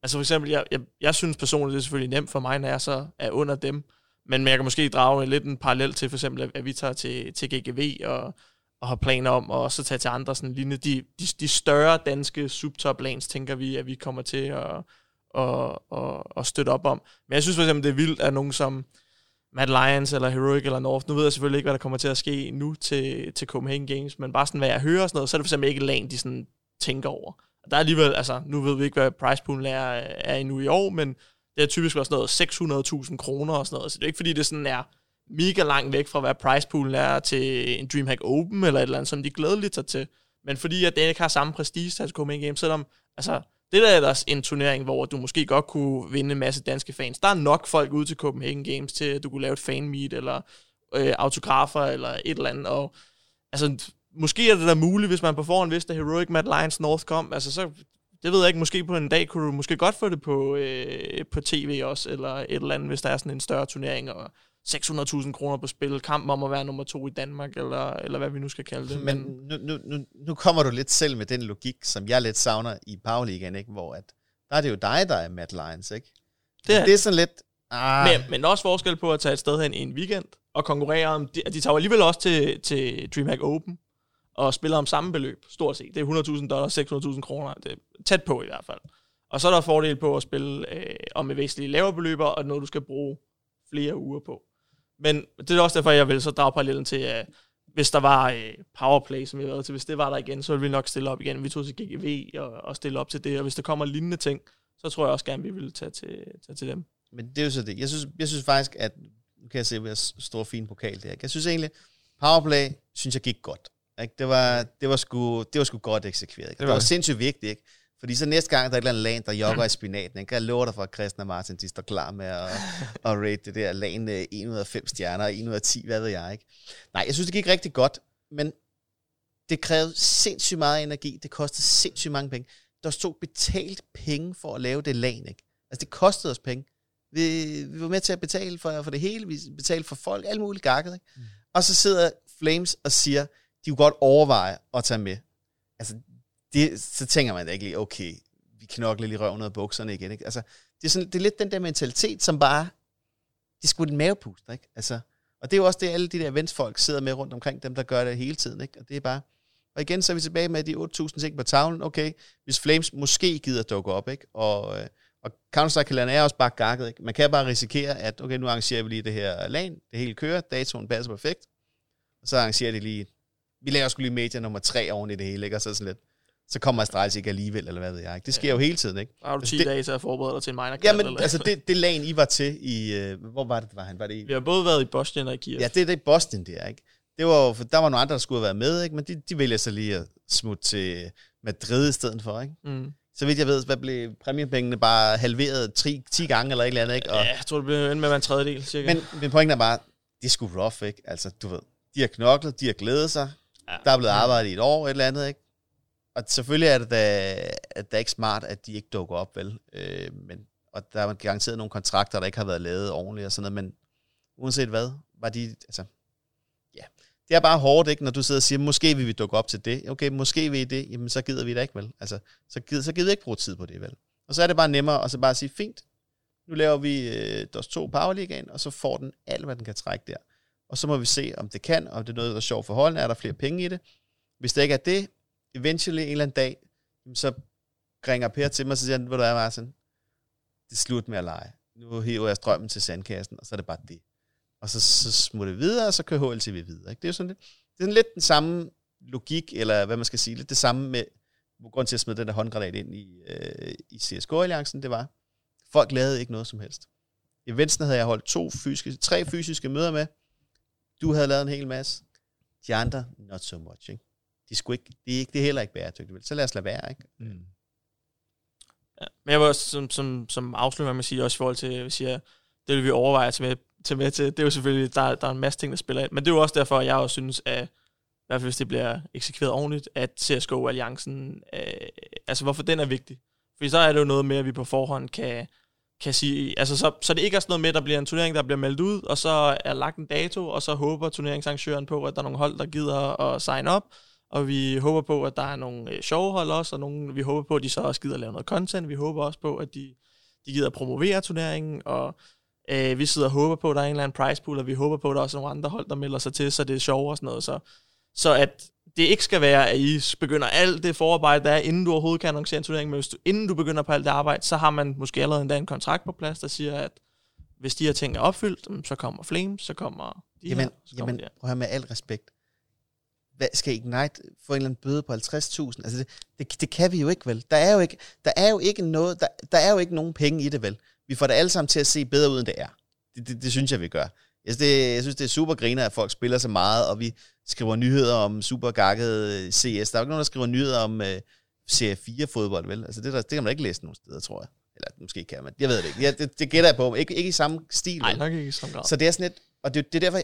Altså for eksempel, jeg, jeg, jeg synes personligt, det er selvfølgelig nemt for mig, når jeg så er under dem, men jeg kan måske drage lidt en parallel til for eksempel, at- vi tager til, til GGV og, og har planer om at også tage til andre sådan lignende. De, de, de større danske subtop lanes, tænker vi, at vi kommer til at, at, at, at støtte op om. Men jeg synes for eksempel, det er vildt, at nogen som Mad Lions eller Heroic eller North, nu ved jeg selvfølgelig ikke, hvad der kommer til at ske nu til, til Copenhagen Games, men bare sådan, hvad jeg hører og sådan noget, så er det for eksempel ikke land, de sådan tænker over. Og der er alligevel, altså, nu ved vi ikke, hvad price poolen er, er endnu i år, men det er typisk også noget 600.000 kroner og sådan noget, så det er ikke fordi, det sådan er mega langt væk fra, hvad price poolen er til en DreamHack Open eller et eller andet, som de glædeligt tager til. Men fordi at det ikke har samme prestige til Copenhagen Games, selvom, altså, det der er ellers en turnering, hvor du måske godt kunne vinde en masse danske fans. Der er nok folk ude til Copenhagen Games til, at du kunne lave et fanmeet, eller øh, autografer, eller et eller andet. Og, altså, måske er det da muligt, hvis man på forhånd vidste, at Heroic Mad Lions North kom. Altså, så, det ved jeg ikke, måske på en dag kunne du måske godt få det på, øh, på tv også, eller et eller andet, hvis der er sådan en større turnering, og 600.000 kroner på spil, kampen om at være nummer to i Danmark, eller, eller hvad vi nu skal kalde det. Men nu, nu, nu, nu kommer du lidt selv med den logik, som jeg lidt savner i Powerligaen, ikke? hvor at, der er det jo dig, der er Matt Lions, ikke? Det er- det er sådan lidt... Ah, Men, men også forskel på at tage et sted hen i en weekend og konkurrere om... De, de tager alligevel også til, til DreamHack Open og spiller om samme beløb, stort set. Det er 100.000 dollars, 600.000 kroner. Det er tæt på i hvert fald. Og så er der fordel på at spille øh, om et væsentligt lavere beløb, og noget, du skal bruge flere uger på. Men det er også derfor, jeg vil så drage parallellen til, at hvis der var øh, powerplay, som vi har været til, hvis det var der igen, så ville vi nok stille op igen. Vi tog til GGV og, og stille op til det, og hvis der kommer lignende ting, så tror jeg også gerne, vi vil tage til, tage til dem. Men det er jo så det. Jeg synes, jeg synes faktisk, at nu kan jeg se, at vi har stor fin pokal der. Jeg synes egentlig, powerplay, synes jeg gik godt. Ikke? Det, var, det, var sgu, det var sgu godt eksekveret. Ikke? Det, var. det var sindssygt vigtigt. Ikke? Fordi så næste gang, der er et eller andet land, der jogger i spinaten, ikke? jeg lover dig for, at Christian og Martin, de står klar med at, at rate det der land 1 ud af 5 stjerner, 1 ud af 10, hvad ved jeg. ikke. Nej, jeg synes, det gik rigtig godt, men det krævede sindssygt meget energi, det kostede sindssygt mange penge. Der stod betalt penge for at lave det lag, ikke? Altså, det kostede os penge. Vi, vi var med til at betale for, for det hele, vi betalte for folk, alt muligt gakket, ikke? Mm. Og så sidder Flames og siger, de kunne godt overveje at tage med. Altså, det, så tænker man da ikke lige, okay, vi knokler lige røven af bukserne igen. Ikke? Altså, det, er sådan, det er lidt den der mentalitet, som bare, det skulle en mavepuster, ikke? Altså, og det er jo også det, alle de der eventsfolk sidder med rundt omkring dem, der gør det hele tiden. Ikke? Og det er bare, og igen, så er vi tilbage med de 8.000 ting på tavlen. Okay, hvis Flames måske gider dukke op, ikke? Og, øh, og Counter-Strike er også bare gakket. Ikke? Man kan bare risikere, at okay, nu arrangerer vi lige det her LAN, det hele kører, datoen passer perfekt, og så arrangerer de lige, vi laver sgu lige media nummer tre oven i det hele, ikke? og så sådan lidt, så kommer Astralis ikke alligevel, eller hvad ved jeg. Ikke? Det sker ja. jo hele tiden, ikke? Har du 10 altså, dage til at forberede dig til en minor Ja, men eller? altså det, det lag, I var til i... Øh, hvor var det, var han? Var det i, Vi har både været i Boston og i Kiev. Ja, det er det i Boston, det er, ikke? Det var for der var nogle andre, der skulle have været med, ikke? Men de, de vælger så lige at smutte til Madrid i stedet for, ikke? Mm. Så vidt jeg ved, hvad blev præmiepengene bare halveret 10, 10 gange eller et eller andet, ikke? Og, ja, jeg tror, det blev med en tredjedel, cirka. Men, men pointen er bare, det er sgu rough, ikke? Altså, du ved, de har knoklet, de har glædet sig, ja. der er blevet arbejdet i et år, et eller andet, ikke? Og selvfølgelig er det da, at det er ikke smart, at de ikke dukker op, vel? Øh, men, og der er garanteret nogle kontrakter, der ikke har været lavet ordentligt og sådan noget, men uanset hvad, var de, altså, ja, det er bare hårdt, ikke, når du sidder og siger, måske vil vi dukke op til det. Okay, måske vil I det, jamen så gider vi det ikke, vel? Altså, så gider, så gider vi ikke bruge tid på det, vel? Og så er det bare nemmere at så bare sige, fint, nu laver vi øh, DOS 2 Powerligaen, og så får den alt, hvad den kan trække der. Og så må vi se, om det kan, om det er noget, der er sjovt for holdene, er der flere penge i det. Hvis det ikke er det, eventually en eller anden dag, så ringer Per til mig, og så siger han, du er, Martin, det er slut med at lege. Nu hiver jeg strømmen til sandkassen, og så er det bare det. Og så, så smutter vi videre, og så kører HLTV videre. Ikke? Det er jo sådan lidt, det er sådan lidt den samme logik, eller hvad man skal sige, lidt det samme med, grund til at smide den der håndgranat ind i, øh, i CSGO-alliancen, det var, folk lavede ikke noget som helst. I Eventsene havde jeg holdt to fysiske, tre fysiske møder med. Du havde lavet en hel masse. De andre, not so much. Ikke? De skulle ikke, det, er ikke, det er heller ikke bæredygtigt. Så lad os lade være, ikke? Mm. Ja, men jeg vil også som, som, som afslutning med at sige, også i forhold til, jeg siger, det vil vi overveje at tage med, tage med til. Det er jo selvfølgelig, der, der er en masse ting, der spiller ind. Men det er jo også derfor, jeg også synes, at i hvert fald hvis det bliver eksekveret ordentligt, at CSGO-alliancen, øh, altså hvorfor den er vigtig. Fordi så er det jo noget med, at vi på forhånd kan, kan sige, altså så, så det ikke er sådan noget med, at der bliver en turnering, der bliver meldt ud, og så er lagt en dato, og så håber turneringsarrangøren på, at der er nogle hold, der gider at sign op, og vi håber på, at der er nogle øh, sjove hold også, og nogle, vi håber på, at de så også gider lave noget content. Vi håber også på, at de, de gider promovere turneringen, og øh, vi sidder og håber på, at der er en eller anden prize pool, og vi håber på, at der er også nogle andre hold, der melder sig til, så det er sjovere og sådan noget. Så, så at det ikke skal være, at I begynder alt det forarbejde, der er, inden du overhovedet kan annoncere en turnering, men hvis du, inden du begynder på alt det arbejde, så har man måske allerede endda en kontrakt på plads, der siger, at hvis de her ting er opfyldt, så kommer Flames, så kommer de jamen, her, så kommer jamen, de her. prøv at med al respekt hvad, skal Ignite få en eller anden bøde på 50.000? Altså det, det, det, kan vi jo ikke vel. Der er jo ikke, der er jo ikke noget, der, der er jo ikke nogen penge i det vel. Vi får det alle sammen til at se bedre ud, end det er. Det, det, det synes jeg, vi gør. Jeg synes, det, jeg synes, det er super griner, at folk spiller så meget, og vi skriver nyheder om super gakket CS. Der er jo ikke nogen, der skriver nyheder om uh, Serie 4-fodbold, vel? Altså det, der, det kan man ikke læse nogen steder, tror jeg. Eller måske kan man. Jeg ved det ikke. Ja, det, det gætter jeg på. Ikke, ikke i samme stil. Nej, nok ikke i samme grad. Så det er sådan et, og det, det er derfor,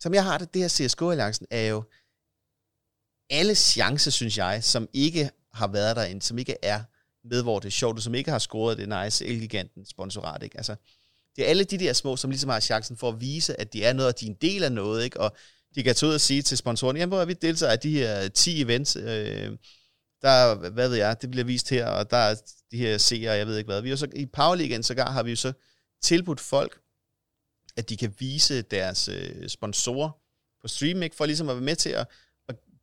som jeg har det, det her CSGO-alliancen er jo, alle chancer, synes jeg, som ikke har været derinde, som ikke er med, hvor det er sjovt, og som ikke har scoret det nice Elgiganten sponsorat, ikke? Altså, det er alle de der små, som ligesom har chancen for at vise, at de er noget, og de er en del af noget, ikke? Og de kan tage ud og sige til sponsoren, jamen, hvor er vi deltager af de her 10 events, øh, der, hvad ved jeg, det bliver vist her, og der er de her seere, jeg ved ikke hvad. Vi har så, I Powerligaen sågar har vi jo så tilbudt folk, at de kan vise deres øh, sponsorer på stream, ikke? for ligesom at være med til at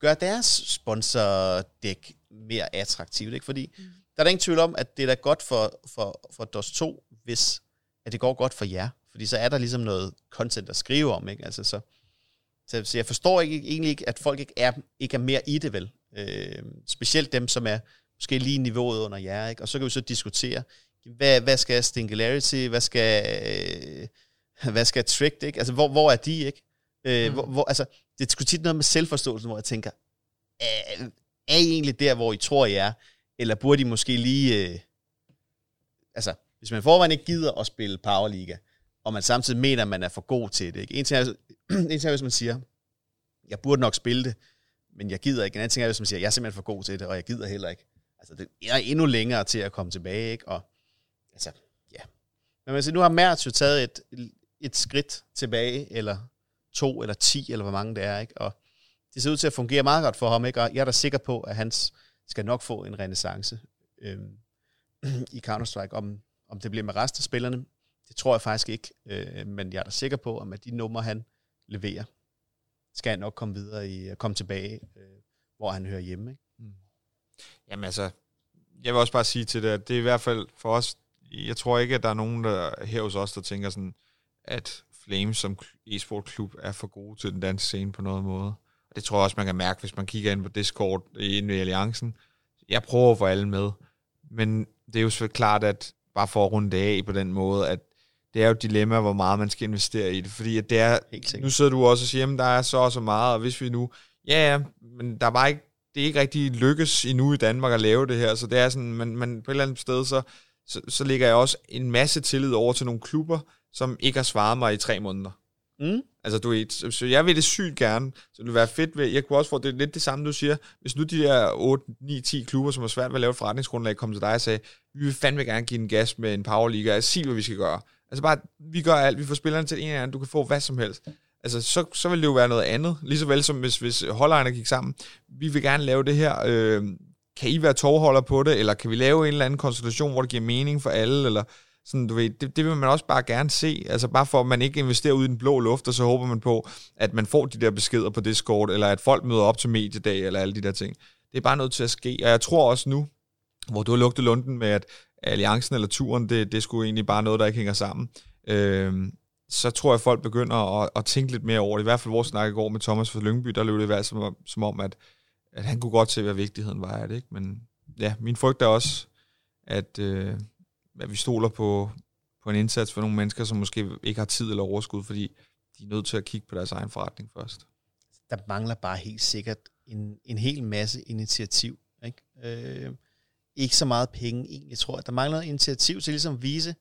gøre deres sponsordæk mere attraktivt. Ikke? Fordi mm. der er der ingen tvivl om, at det er da godt for, for, for DOS 2, hvis at det går godt for jer. Fordi så er der ligesom noget content at skrive om. Ikke? Altså, så, så, så jeg forstår ikke, egentlig ikke, at folk ikke er, ikke er mere i det vel. Øh, specielt dem, som er måske lige niveauet under jer. Ikke? Og så kan vi så diskutere, hvad, hvad skal Singularity, hvad skal, øh, hvad skal Tricked, ikke? Altså, hvor, hvor er de, ikke? Øh, Mm. hvor, hvor, altså, det er sgu tit noget med selvforståelsen, hvor jeg tænker, er, er I egentlig der, hvor I tror, I er? Eller burde I måske lige... Øh, altså, hvis man forvejen ikke gider at spille Powerliga, og man samtidig mener, at man er for god til det. Ikke? En, ting er, [CLEARS THROAT] en ting er, hvis man siger, jeg burde nok spille det, men jeg gider ikke. En anden ting er, hvis man siger, jeg er simpelthen for god til det, og jeg gider heller ikke. Altså, det er endnu længere til at komme tilbage, ikke? Og, altså, ja. Men man siger, nu har Mertz jo taget et, et skridt tilbage, eller to, eller ti, eller hvor mange det er, ikke? Og det ser ud til at fungere meget godt for ham, ikke? Og jeg er da sikker på, at han skal nok få en renaissance øhm, [CLEARS THROAT] i Counter-Strike. Om, om det bliver med resten af spillerne, det tror jeg faktisk ikke. Øh, men jeg er da sikker på, at med de numre, han leverer, skal han nok komme videre i, øh, komme tilbage, øh, hvor han hører hjemme. Ikke? Mm. Jamen altså, jeg vil også bare sige til det, at det er i hvert fald for os, jeg tror ikke, at der er nogen der her hos os, der tænker sådan, at Flames som e-sport klub er for gode til den danske scene på noget måde. Og det tror jeg også, man kan mærke, hvis man kigger ind på Discord inde i Alliancen. Jeg prøver at få alle med, men det er jo så klart, at bare for at runde det af på den måde, at det er jo et dilemma, hvor meget man skal investere i det, fordi at det er, nu sidder du også og siger, at der er så og så meget, og hvis vi nu, ja, ja, men der er bare ikke, det er ikke rigtig lykkes endnu i Danmark at lave det her, så det er sådan, man, man på et eller andet sted, så, så, så ligger jeg også en masse tillid over til nogle klubber, som ikke har svaret mig i tre måneder. Mm? Altså, du ved, så, jeg vil det sygt gerne. Så det vil være fedt ved, jeg kunne også få, det lidt det samme, du siger. Hvis nu de der 8, 9, 10 klubber, som har svært ved at lave et forretningsgrundlag, kom til dig og sagde, vi vil fandme gerne give en gas med en powerliga, sig hvad vi skal gøre. Altså bare, vi gør alt, vi får spillerne til en eller anden, du kan få hvad som helst. Altså, så, så vil det jo være noget andet. Lige så vel som hvis, hvis holdejerne gik sammen. Vi vil gerne lave det her. Øh, kan I være tovholder på det, eller kan vi lave en eller anden konstellation, hvor det giver mening for alle, eller sådan, du ved, det, det vil man også bare gerne se, altså bare for, at man ikke investerer ud i den blå luft, og så håber man på, at man får de der beskeder på Discord, eller at folk møder op til mediedag, eller alle de der ting. Det er bare nødt til at ske, og jeg tror også nu, hvor du har lugtet lunden med, at alliancen eller turen, det, det er sgu egentlig bare noget, der ikke hænger sammen. Øh, så tror jeg, at folk begynder at, at tænke lidt mere over det. I hvert fald vores snak i går med Thomas fra Lyngby, der løb det i hvert fald som, om- som om, at, at han kunne godt se, hvad vigtigheden var af det. Ikke? Men ja, min frygt er også, at, øh, at vi stoler på, på en indsats for nogle mennesker, som måske ikke har tid eller overskud, fordi de er nødt til at kigge på deres egen forretning først. Der mangler bare helt sikkert en, en hel masse initiativ. Ikke? Øh, ikke så meget penge egentlig, tror jeg. Der mangler initiativ til ligesom at vise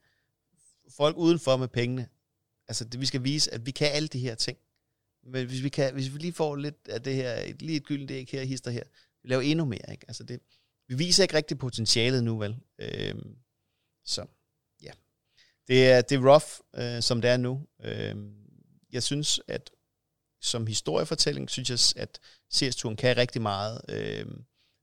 folk udenfor med pengene. Altså, det, vi skal vise, at vi kan alle de her ting. Men hvis vi, kan, hvis vi lige får lidt af det her, et, lige et gyldent æg her, hister her, vi laver endnu mere, ikke? Altså, det, vi viser ikke rigtig potentialet nu, vel? Øh, så, ja. Det er, det er rough, øh, som det er nu. Øh, jeg synes, at som historiefortælling, synes jeg, at CS-turen kan rigtig meget. Øh,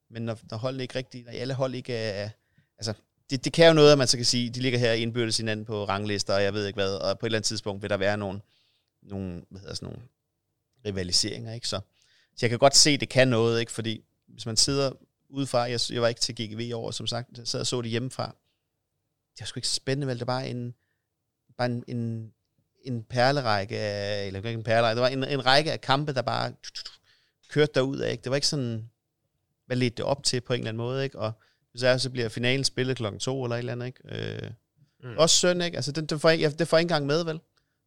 men når, når hold ikke rigtig, når alle hold ikke er, altså, det, det kan jo noget, at man så kan sige, de ligger her indbyrdes hinanden på ranglister, og jeg ved ikke hvad, og på et eller andet tidspunkt vil der være nogle, nogle, hvad hedder sådan nogle rivaliseringer, ikke? Så, så jeg kan godt se, at det kan noget, ikke? Fordi hvis man sidder udefra, jeg, jeg var ikke til GGV i år, som sagt, jeg sad og så det hjemmefra, det var sgu ikke spændende, vel? Det var bare en, bare en, en, en perlerække af, eller ikke en perlerække, det var en, en række af kampe, der bare kørte derud af, ikke? Det var ikke sådan, hvad ledte det op til på en eller anden måde, ikke? Og hvis er, så bliver finalen spillet klokken to eller et eller andet, ikke? Øh, Mm. Også synd, ikke? Altså, den, den får, jeg, jeg- det får jeg ikke engang med, vel?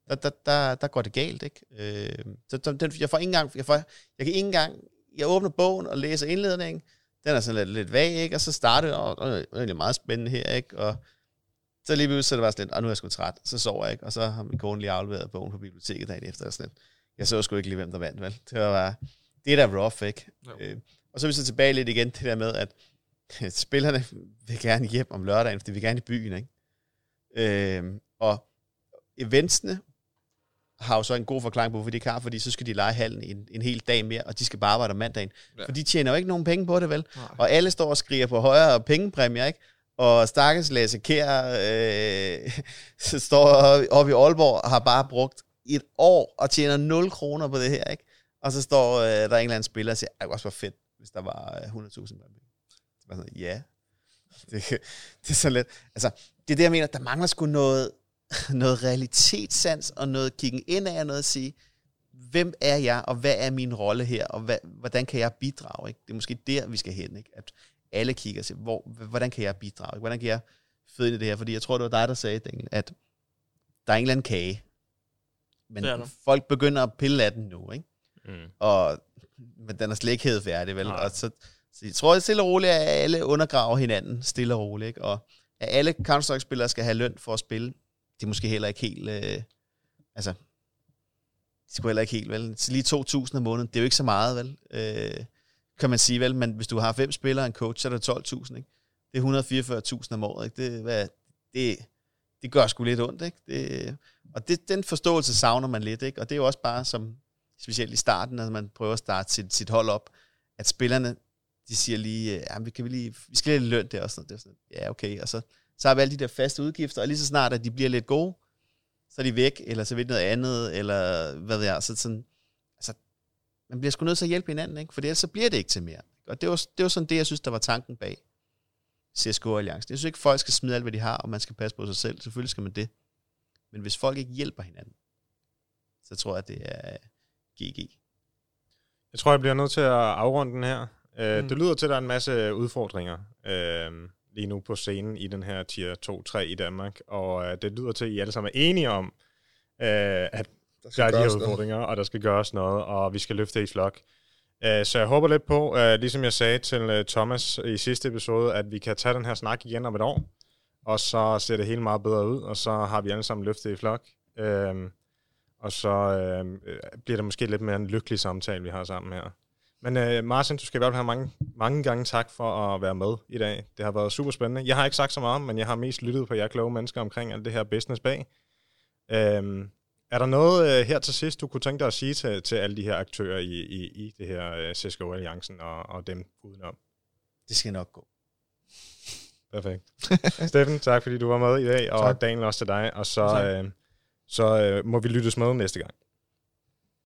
Der, der, der, der går det galt, ikke? Øh, så den, jeg får ikke engang, jeg, får, jeg kan ikke engang, jeg åbner bogen og læser indledningen, den er sådan lidt, lidt vag, ikke? Og så starter det, og, og det er meget spændende her, ikke? Og så lige pludselig så det bare sådan lidt, og nu er jeg sgu træt, så sover jeg ikke, og så har min kone lige afleveret bogen på biblioteket dagen efter, og sådan lidt. Jeg så sgu ikke lige, hvem der vandt, vel? Det var bare, det er da rough, ikke? Øh, og så er vi så tilbage lidt igen, det der med, at [LAUGHS] spillerne vil gerne hjem om lørdagen, for de vil gerne i byen, ikke? Øh, og eventsene har jo så en god forklaring på, hvorfor de ikke har, fordi så skal de lege hallen en, en hel dag mere, og de skal bare arbejde om mandagen. Ja. For de tjener jo ikke nogen penge på det, vel? Nej. Og alle står og skriger på højere pengepræmier, ikke? Og stakkels Lasse Kær øh, [LAUGHS] står oppe i Aalborg og har bare brugt et år og tjener 0 kroner på det her, ikke? Og så står øh, der en eller anden spiller og siger, det var også fedt, hvis der var 100.000 mand. det. Så var sådan, ja. [LAUGHS] Det, det er så let. Altså, det er det, jeg mener, der mangler sgu noget, [LAUGHS] noget realitetssans og noget kiggen ind af og noget at sige, hvem er jeg, og hvad er min rolle her, og hvad, hvordan kan jeg bidrage? Ikke? Det er måske der, vi skal hen, ikke? at alle kigger siger, hvor, hvordan kan jeg bidrage? Hvordan kan jeg fed ind i det her, fordi jeg tror, det var dig, der sagde, Daniel, at der er en eller anden kage. Men folk begynder at pille af den nu, ikke? Mm. Og men den er slet ikke helt færdig, vel? Nej. Og så, så jeg tror stille og roligt, at alle undergraver hinanden, stille og roligt, ikke? Og at alle Counter-Strike-spillere skal have løn for at spille, det er måske heller ikke helt, øh, altså, det skulle heller ikke helt, vel? Så lige 2.000 om måneden, det er jo ikke så meget, vel? Øh, kan man sige, vel? Men hvis du har fem spillere og en coach, så er det 12.000, ikke? Det er 144.000 om året, ikke? Det, hvad, det, det gør sgu lidt ondt, ikke? Det, og det, den forståelse savner man lidt, ikke? Og det er jo også bare som, specielt i starten, når man prøver at starte sit, sit hold op, at spillerne, de siger lige, øh, ja, vi, kan vi, lige, vi skal lige lidt løn der, og sådan noget. Det er sådan, ja, okay, og så, så har vi alle de der faste udgifter, og lige så snart, at de bliver lidt gode, så er de væk, eller så vil de noget andet, eller hvad ved jeg, så sådan, man bliver sgu nødt til at hjælpe hinanden, ikke? for ellers så bliver det ikke til mere. Og det var, det var sådan det, jeg synes, der var tanken bag CSGO Alliance. Jeg synes ikke, folk skal smide alt, hvad de har, og man skal passe på sig selv. Selvfølgelig skal man det. Men hvis folk ikke hjælper hinanden, så tror jeg, det er GG. Jeg tror, jeg bliver nødt til at afrunde den her. Uh, Mm. Det lyder til, at der er en masse udfordringer uh, lige nu på scenen i den her tier 2-3 i Danmark, og uh, det lyder til, at I alle sammen er enige om, uh, at der er de her udfordringer, og der skal gøres noget, og vi skal løfte i flok. Uh, så jeg håber lidt på, uh, ligesom jeg sagde til uh, Thomas i sidste episode, at vi kan tage den her snak igen om et år, og så ser det hele meget bedre ud, og så har vi alle sammen løftet i flok. Uh, og så uh, bliver det måske lidt mere en lykkelig samtale, vi har sammen her. Men uh, Martin, du skal i hvert fald have mange, mange gange tak for at være med i dag. Det har været super spændende. Jeg har ikke sagt så meget, men jeg har mest lyttet på jer kloge mennesker omkring alt det her business bag. Um, er der noget uh, her til sidst, du kunne tænke dig at sige til, til alle de her aktører i, i, i det her uh, CSGO-alliancen og, og dem udenom? Det skal nok gå. Perfekt. [LAUGHS] Steffen, tak fordi du var med i dag, og Tak. Daniel også til dig. Og så, Tak. uh, så uh, må vi lyttes med næste gang.